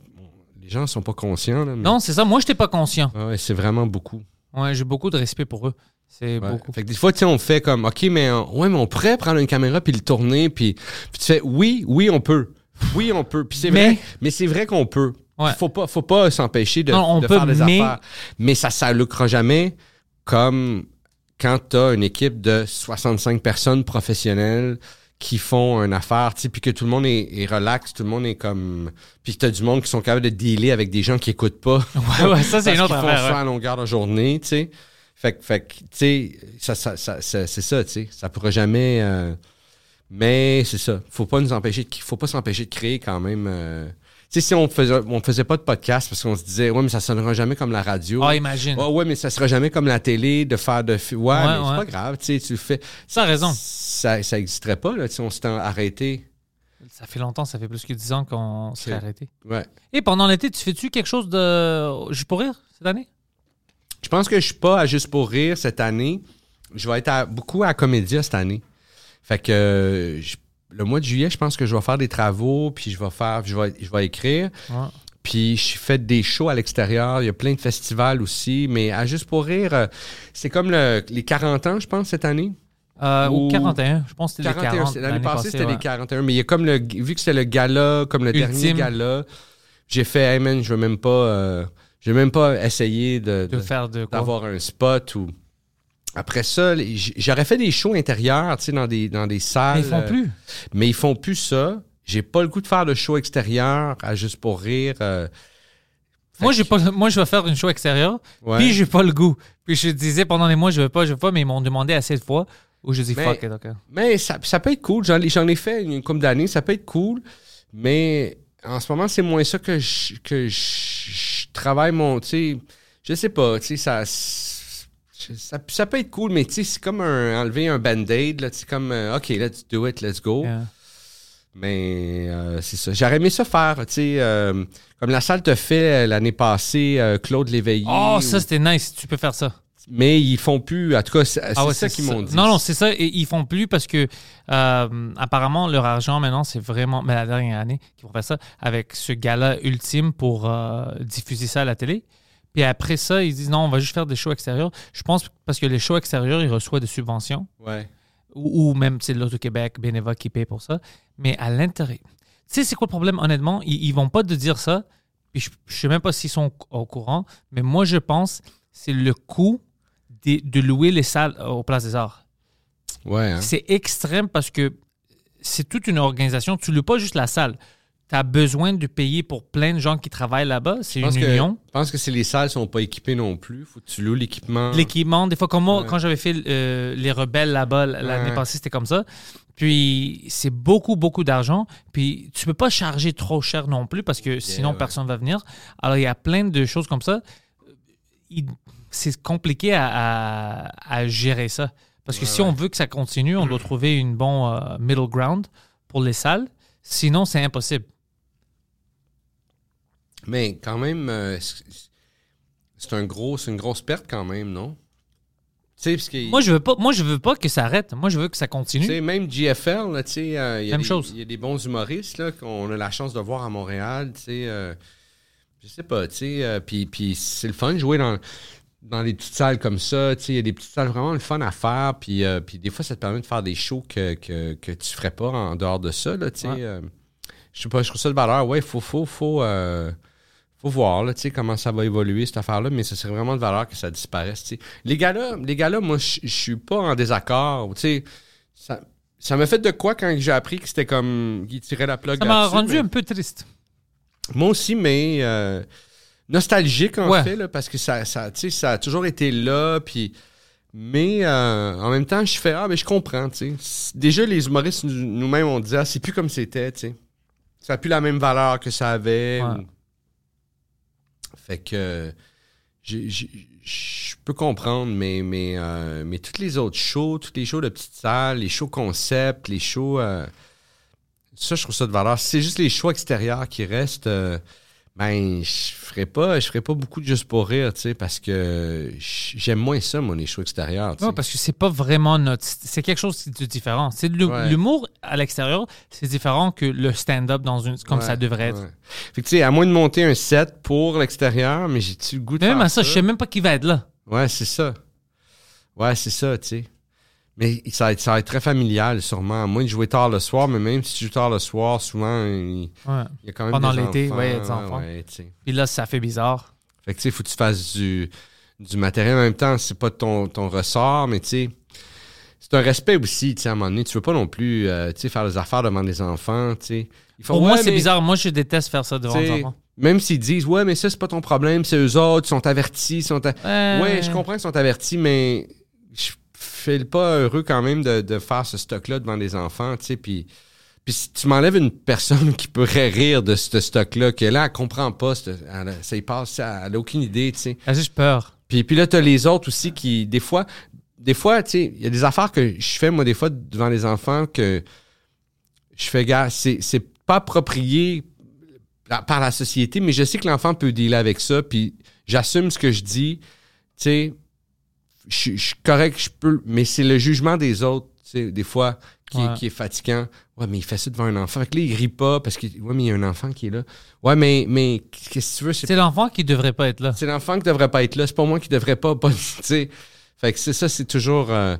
les gens sont pas conscients, là. mais- Non, c'est ça. Moi, j'étais pas conscient. Ouais, c'est vraiment beaucoup. Ouais, j'ai beaucoup de respect pour eux. C'est Ouais. beaucoup. Fait que des fois, tu sais, on fait comme, OK, mais on, ouais, mais on pourrait prendre une caméra puis le tourner, puis, puis tu fais, oui, oui, on peut. Oui, on peut. Puis c'est Mais- vrai, mais c'est vrai qu'on peut. Ouais. Faut pas, faut pas s'empêcher de, Non, on de peut, faire des mais- affaires. Mais ça, ça lucrera jamais comme quand tu as une équipe de 65 personnes professionnelles qui font une affaire, tu puis que tout le monde est, est relax, tout le monde est comme... Puis que tu as du monde qui sont capables de dealer avec des gens qui écoutent pas. Ouais, ouais, ça, c'est [laughs] une autre qu'ils font affaire. ça à longueur de journée, tu sais. Fait, que- fait tu sais, ça, ça, ça, c'est ça, tu sais. Ça pourra jamais... euh, mais c'est ça. Faut pas nous empêcher... de- Faut pas s'empêcher de créer quand même... euh, tu sais, si on faisait, on faisait pas de podcast parce qu'on se disait, ouais, mais ça sonnera jamais comme la radio. Ah, imagine. Ouais, ouais, mais ça sera jamais comme la télé de faire de. Ouais, Ouais, mais c'est pas grave, tu sais, tu le fais. Ça a raison. Ça, ça existerait pas, là, tu sais, on s'était arrêté. Ça fait longtemps, ça fait plus que 10 ans qu'on s'est arrêté. Ouais. Et pendant l'été, tu fais-tu quelque chose de. Juste pour rire cette année? Je pense que je suis pas à Juste pour rire cette année. Je vais être à- beaucoup à Comédia cette année. Fait que je- le mois de juillet, je pense que je vais faire des travaux, puis je vais faire, je vais, je vais écrire. Ouais. Puis je fais des shows à l'extérieur. Il y a plein de festivals aussi. Mais à Juste pour rire, euh, c'est comme le- les 40 ans, je pense, cette année. Euh, ou Ou- 41. Je pense que c'était les 41. 40. c'est- L'année passée, c'était les ouais. 41. Mais il y a comme le. Vu que c'était le gala, comme le dernier gala, j'ai fait, hey man, je veux même pas. euh, je veux même pas essayer de, De de- faire de quoi? d'avoir un spot ou. Après ça, les- j'aurais fait des shows intérieurs, tu sais, dans des, dans des salles. Mais ils font euh, plus. Mais ils font plus ça. J'ai pas le goût de faire de show extérieur à juste pour rire. euh, Moi, j'ai pas, moi, je vais faire une show extérieure, Ouais. puis j'ai pas le goût. Puis je disais pendant les mois, je veux pas, je veux pas, mais ils m'ont demandé assez de fois où je dis Mais- fuck it. Mais ça, ça peut être cool. J'en ai, j'en ai fait une couple d'années. Ça peut être cool. Mais en ce moment, c'est moins ça que je, que je travaille mon. Tu sais, je sais pas. Tu sais, ça, ça. Ça peut être cool, mais tu sais, c'est comme un, enlever un band-aid. C'est comme, euh, OK, let's do it, let's go. Yeah. Mais euh, c'est ça. J'aurais aimé ça faire, tu sais, euh, comme la salle te fait l'année passée, euh, Claude Léveillé. Oh, ou- ça, c'était nice. Tu peux faire ça. Mais ils font plus. En tout cas, c'est Ah ouais, ça qu'ils m'ont dit. Non, non, c'est ça. Et ils font plus parce que euh, apparemment leur argent maintenant c'est vraiment, mais la dernière année qu'ils vont faire ça avec ce gala ultime pour euh, diffuser ça à la télé. Puis après ça, ils disent non, on va juste faire des shows extérieurs. Je pense parce que les shows extérieurs, ils reçoivent des subventions Ouais. ou, ou même c'est l'Auto-Québec, Beneva qui paye pour ça. Mais à l'intérieur, tu sais, c'est quoi le problème, honnêtement? Ils, ils vont pas te dire ça. Puis je, je sais même pas s'ils sont au courant. Mais moi, je pense c'est le coût de, de louer les salles euh, au Place des Arts. Ouais. hein. C'est extrême parce que c'est toute une organisation. Tu loues pas juste la salle. Tu as besoin de payer pour plein de gens qui travaillent là-bas. C'est une que, union. je pense que si les salles sont pas équipées non plus, faut que tu loues l'équipement. L'équipement, des fois, comme moi, Ouais. quand j'avais fait euh, les rebelles là-bas l'année Ouais. passée, c'était comme ça. Puis c'est beaucoup, beaucoup d'argent. Puis tu peux pas charger trop cher non plus parce que sinon ouais. personne va venir. Alors il y a plein de choses comme ça. Il- C'est compliqué à, à- à gérer ça. Parce que si on veut que ça continue, on doit trouver une bonne euh, middle ground pour les salles. Sinon, c'est impossible. Mais quand même, euh, c'est un gros, une grosse perte quand même, non? Parce que. Moi, je veux pas, moi, je veux pas que ça arrête. Moi, je veux que ça continue. même là, sais, euh, il y a des- chose. Il y a des bons humoristes qu'on a la chance de voir à Montréal, sais. euh, je sais pas, puis c'est le fun de jouer dans, dans des petites salles comme ça. Il y a des petites salles vraiment le fun à faire. Puis, euh, puis des fois, ça te permet de faire des shows que, que, que tu ferais pas en dehors de ça, là, tu sais. Ouais. euh, je sais pas, je trouve ça de valeur. Ouais, il faut, faut, faut, euh, faut voir, là, comment ça va évoluer, cette affaire-là. Mais ce serait vraiment de valeur que ça disparaisse. Les gars-là, les gars-là, moi, je suis pas en désaccord, sais. Ça, ça m'a fait de quoi quand j'ai appris que c'était comme. qu'ils tiraient la plug Ça m'a rendu mais- un peu triste. Moi aussi, mais nostalgique en Ouais. fait, là, parce que ça, ça, tu sais, ça a toujours été là. Puis, mais euh, en même temps, je fais Ah, mais je comprends. tu sais. Déjà, les humoristes nous- nous-mêmes, on disait ah, c'est plus comme c'était. tu sais. Ça n'a plus la même valeur que ça avait. Ouais. ou- Fait que je peux comprendre, mais, mais, euh, mais toutes les autres shows, tous les shows de petites salles, les shows concept, les shows. euh, ça, je trouve ça de valeur. C'est juste les choix extérieurs qui restent, ben, je ferais pas, je ferais pas beaucoup de juste pour rire, tu sais, parce que j'aime moins ça, extérieurs. tu sais. Ouais, parce que c'est pas vraiment notre. C'est quelque chose de différent. C'est Ouais. l'humour à l'extérieur, c'est différent que le stand-up dans une comme Ouais, ça devrait être. Fait que, tu sais, à moins de monter un set pour l'extérieur, mais j'ai-tu le goût de Mais même faire à ça, je sais même pas qui va être là. Ouais, c'est ça. Ouais, c'est ça, tu sais. Mais ça va, être, ça va être très familial, sûrement. À moins de jouer tard le soir, mais même si tu joues tard le soir, souvent, il, Ouais. il y a quand même Pendant des l'été, il y a des enfants. ouais. Puis là, ça fait bizarre. Fait que, tu sais, faut que tu fasses du, du matériel en même temps. C'est pas ton, ton ressort, mais tu sais, c'est un respect aussi, tu sais, à un moment donné. Tu veux pas non plus, euh, tu sais, faire des affaires devant des enfants, tu sais. Pour moi, c'est bizarre. Moi, je déteste faire ça devant les enfants. Même s'ils disent, ouais, mais ça, c'est pas ton problème, c'est eux autres, ils sont avertis, ils sont. a- Euh, Ouais, je comprends qu'ils sont avertis, mais je fais pas heureux quand même de, de faire ce stock-là devant des enfants, tu sais, puis... Puis si tu m'enlèves une personne [laughs] qui pourrait rire de ce stock-là, que là, elle comprend pas, elle a- ça y passe, elle a aucune idée, tu sais. J'ai juste peur. Puis, puis là, t'as les autres aussi qui, des fois, des fois, tu sais, il y a des affaires que je fais, moi, des fois, devant les enfants, que je fais, gars, c'est, c'est pas approprié par- par la société, mais je sais que l'enfant peut dealer avec ça, puis j'assume ce que je dis, tu sais, je suis- je suis correct, je peux, mais c'est le jugement des autres, tu sais, des fois, qui, est- Ouais. qui est fatigant. Ouais, mais il fait ça devant un enfant. Fait que là, il rit pas parce que, ouais, mais il y a un enfant qui est là. Ouais, mais, mais qu'est-ce que tu veux? C'est C'est l'enfant qui devrait pas être là. c'est l'enfant qui devrait pas être là. C'est pas moi qui devrais pas. pas [laughs] tu sais. Fait que c'est ça, c'est toujours. euh,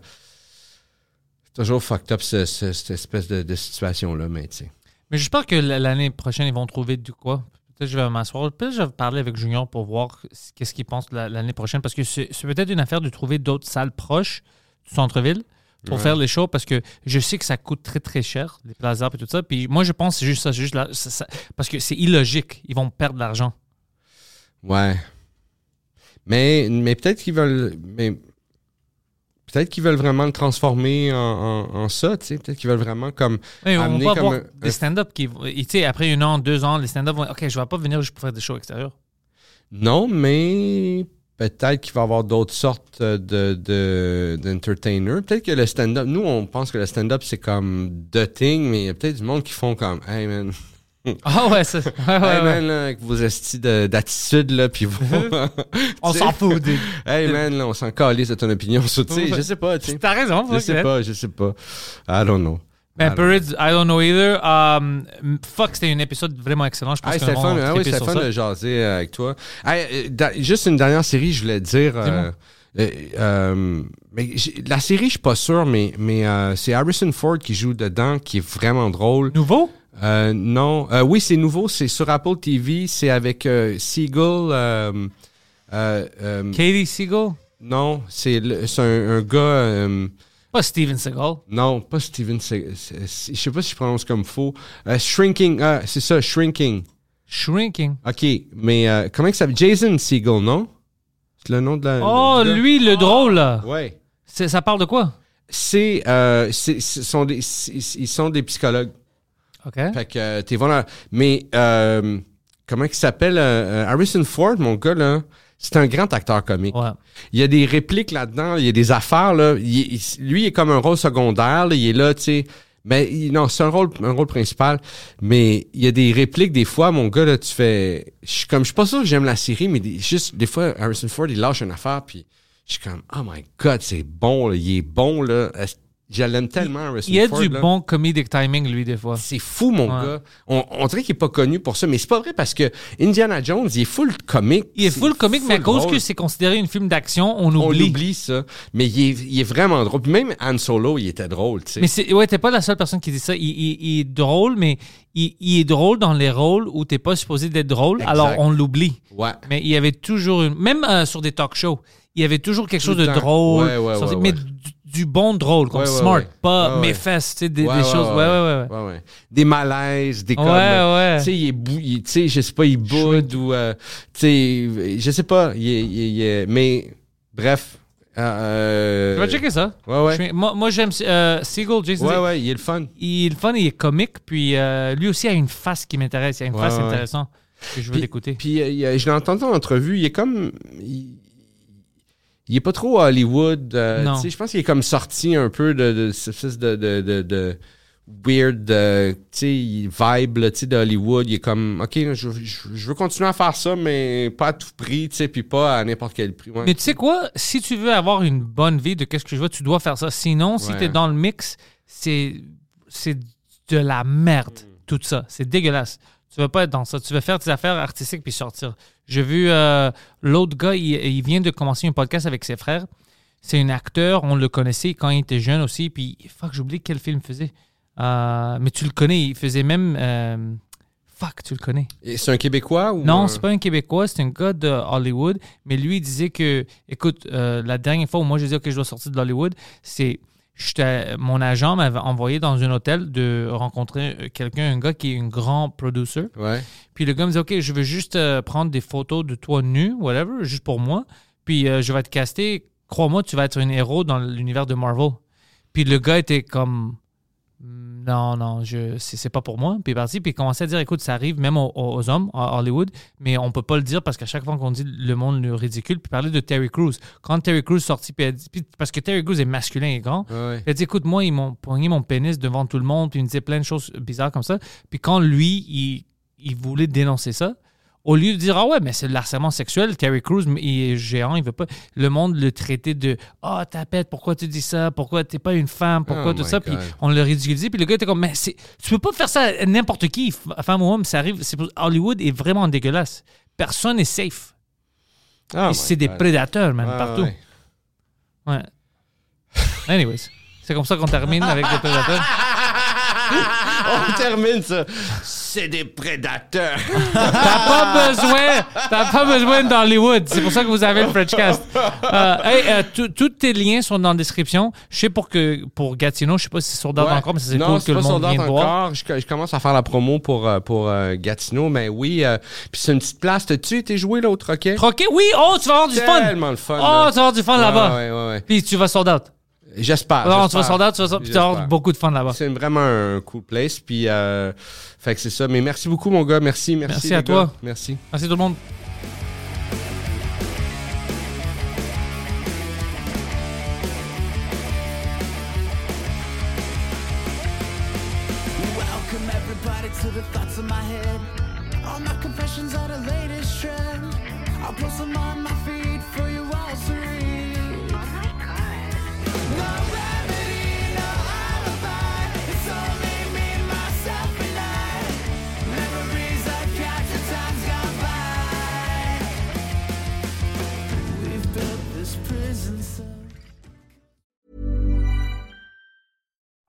toujours fucked up, ce- ce- cette espèce de, de situation-là, mais tu sais. Mais j'espère que l'année prochaine, ils vont trouver du quoi. Je vais m'asseoir. Peut-être que je vais parler avec Junior pour voir qu'est-ce qu'il pense la- l'année prochaine. Parce que c'est peut-être une affaire de trouver d'autres salles proches du centre-ville pour Ouais. faire les shows. Parce que je sais que ça coûte très, très cher, les plazas et tout ça. Puis moi, je pense que c'est juste ça. Juste ça- ça- parce que c'est illogique. Ils vont perdre de l'argent. Ouais. Mais, mais peut-être qu'ils veulent. Mais peut-être qu'ils veulent vraiment le transformer en, en- en ça, tu sais. Peut-être qu'ils veulent vraiment comme. Oui, on Amener va comme avoir un- des stand-up qui. Tu sais, après un an, deux ans, les stand-up vont. OK, je vais pas venir juste pour faire des shows extérieurs. Non, mais peut-être qu'il va y avoir d'autres sortes de, de, d'entertainers. Peut-être que le stand-up, nous, on pense que le stand-up, c'est comme the thing, mais il y a peut-être du monde qui font comme, hey man, [laughs] Ah ouais, ça. ouais, ouais, hey man, là, avec vos estis de- d'attitude, là, puis vous. [laughs] On s'en fout. [laughs] Hey man, là, on s'en calisse de ton opinion. Tu sais, je sais pas, tu sais. T'as raison. Je sais pas, je sais pas. I don't know. Ben, Pirates, I don't know either. Um, fuck, c'était un épisode vraiment excellent. Je pense Hey, que c'était fun, ah a oui, c'était fun ça. de jaser euh, avec toi. Hey, euh, da- juste une dernière série, je voulais te dire. euh, mais la série, je suis pas sûr, mais, mais euh, c'est Harrison Ford qui joue dedans, qui est vraiment drôle. Nouveau? Euh, non, Euh, oui, c'est nouveau, c'est sur Apple TV, c'est avec euh, Seagull. euh, euh, euh, Katie Seagal? non, c'est un, un gars. Pas Steven Seagal. non, pas Steven. Se- se- se- Je sais pas si je prononce comme faux. Euh, shrinking, ah, c'est ça, Shrinking. Shrinking. OK, mais euh, comment il s'appelle? Jason Segel, non? C'est le nom de la... Oh, lui, le drôle, là. Ouais. Ça parle de quoi? Euh, c'est- ils sont des psychologues. OK. Fait que euh, t'es voilà. Mais euh, comment il s'appelle? euh, euh, Harrison Ford, mon gars, là, c'est un grand acteur comique. Ouais. Il y a des répliques là-dedans, il y a des affaires, là. Il- il- lui, il est comme un rôle secondaire, là, il est là, tu sais. Mais il- non, c'est un rôle, un rôle principal. Mais il y a des répliques, des fois, mon gars, là, tu fais. Je suis comme, je suis pas sûr que j'aime la série, mais des- juste, des fois, Harrison Ford, il lâche une affaire, puis je suis comme, oh my god, c'est bon, là, il est bon, là. Je l'aime tellement, Harrison Il y a Ford. du là. bon comedic timing, lui, des fois. C'est fou, mon Ouais. gars. On, on dirait qu'il est pas connu pour ça, mais c'est pas vrai parce que Indiana Jones, il est full comique. Il est full comique, mais à cause drôle. que c'est considéré une film d'action, on On oublie. oublie ça. Mais il est, il est vraiment drôle. Puis même Han Solo, il était drôle, tu sais. Mais c'est, ouais, t'es pas la seule personne qui dit ça. Il, il- il est drôle, mais il, il est drôle dans les rôles où t'es pas supposé d'être drôle, Exact. alors on l'oublie. Ouais. Mais il y avait toujours une, même euh, sur des talk shows, il y avait toujours quelque chose de drôle, Ouais, ouais, sorti- ouais, mais du, du bon drôle, comme smart, pas mes fesses, tu sais, des, Ouais, des ouais, choses. Ouais, ouais, ouais. Des malaises, des Ouais, comme. ouais. Tu sais, il est bou- tu sais, je sais pas, il boude ou. euh, tu sais, je sais pas. Il mais, bref. Euh, Je vais checker ça. Ouais, ouais. Suis- moi, moi, j'aime euh, Seagull, Jason. Ouais, ouais, il est le fun. Il est le fun, il est comique, puis euh, lui aussi a une face qui m'intéresse. Il a une Ouais, face ouais. intéressante que je veux l'écouter. Puis euh, je l'ai entendu en entrevue, il est comme. Il, il est pas trop à Hollywood. euh, Non. tu sais, Je pense qu'il est comme sorti un peu de, de de, de, de, weird euh, tu sais, vibe là, tu sais, de Hollywood. Il est comme, OK, je, je, je veux continuer à faire ça, mais pas à tout prix, tu sais, puis pas à n'importe quel prix. ouais. Mais tu sais quoi? Si tu veux avoir une bonne vie de qu'est-ce que je veux, tu dois faire ça. Sinon, si Ouais. tu es dans le mix, c'est c'est de la merde, Mm. tout ça. C'est dégueulasse. Tu veux pas être dans ça. Tu veux faire tes affaires artistiques puis sortir. J'ai vu euh, l'autre gars, il, il vient de commencer un podcast avec ses frères. C'est un acteur, on le connaissait quand il était jeune aussi. Puis, fuck, j'oublie quel film il faisait. Euh, mais tu le connais, il faisait même. euh, fuck, tu le connais. Et C'est un Québécois ou. Non, c'est pas un Québécois, c'est un gars de Hollywood. Mais lui, il disait que, écoute, la dernière fois où moi je disais que je dois sortir de Hollywood, c'est mon agent m'avait envoyé dans un hôtel de rencontrer euh, quelqu'un, un gars qui est un grand producer. Ouais. Puis le gars me dit, OK, je veux juste euh, prendre des photos de toi nu, whatever, juste pour moi. Puis euh, je vais te caster. Crois-moi, tu vas être un héros dans l'univers de Marvel. Puis le gars était comme, Mm, non, non, je, c'est, c'est pas pour moi. Puis il est parti, puis il commençait à dire, écoute, ça arrive même aux, aux hommes à Hollywood, mais on peut pas le dire parce qu'à chaque fois qu'on dit le monde le ridicule. Puis il parlait de Terry Crews. Quand Terry Crews sorti, puis, parce que Terry Crews est masculin et grand, il a dit, écoute, moi, ils m'ont pogné mon pénis devant tout le monde, puis il me disait plein de choses bizarres comme ça. Puis quand lui, il, il voulait dénoncer ça, au lieu de dire, ah ouais, mais c'est le harcèlement sexuel, Terry Crews, il est géant, il veut pas. Le monde le traitait de, ah, tapette, pourquoi tu dis ça? Pourquoi t'es pas une femme? Pourquoi Oh tout ça? Puis on le ridiculisait, puis le gars était comme, mais c'est, tu peux pas faire ça à n'importe qui, femme ou homme, ça arrive. C'est Hollywood est vraiment dégueulasse. Personne n'est safe. Et my c'est des prédateurs, Ouais, partout. ouais. Ouais. Anyways, c'est comme ça qu'on termine avec des prédateurs. [laughs] On termine ça. C'est des prédateurs. [laughs] T'as pas besoin, t'as pas besoin d'Hollywood. C'est pour ça que vous avez le Frenchcast. Euh, hey, euh, tous tes liens sont dans la description. Je sais pour que pour Gatineau, je sais pas si c'est sur date Ouais. encore, mais c'est cool que le monde vienne voir. Je, je commence à faire la promo pour, euh, pour euh, Gatineau, mais oui. Puis c'est une petite place. T'as-tu été joué là au Troquet? Troquet, oui, oh, tu vas avoir du fun. Tellement le fun. Oh, là. tu vas avoir du fun là-bas. Ouais. Puis tu vas sold out. J'espère. Non, tu vas out, tu vas, puis tu vas avoir beaucoup de fun là-bas. C'est vraiment un cool place. Puis, euh, fait que c'est ça. Mais merci beaucoup, mon gars. Merci, merci. Merci à gars. toi. Merci. Merci tout le monde.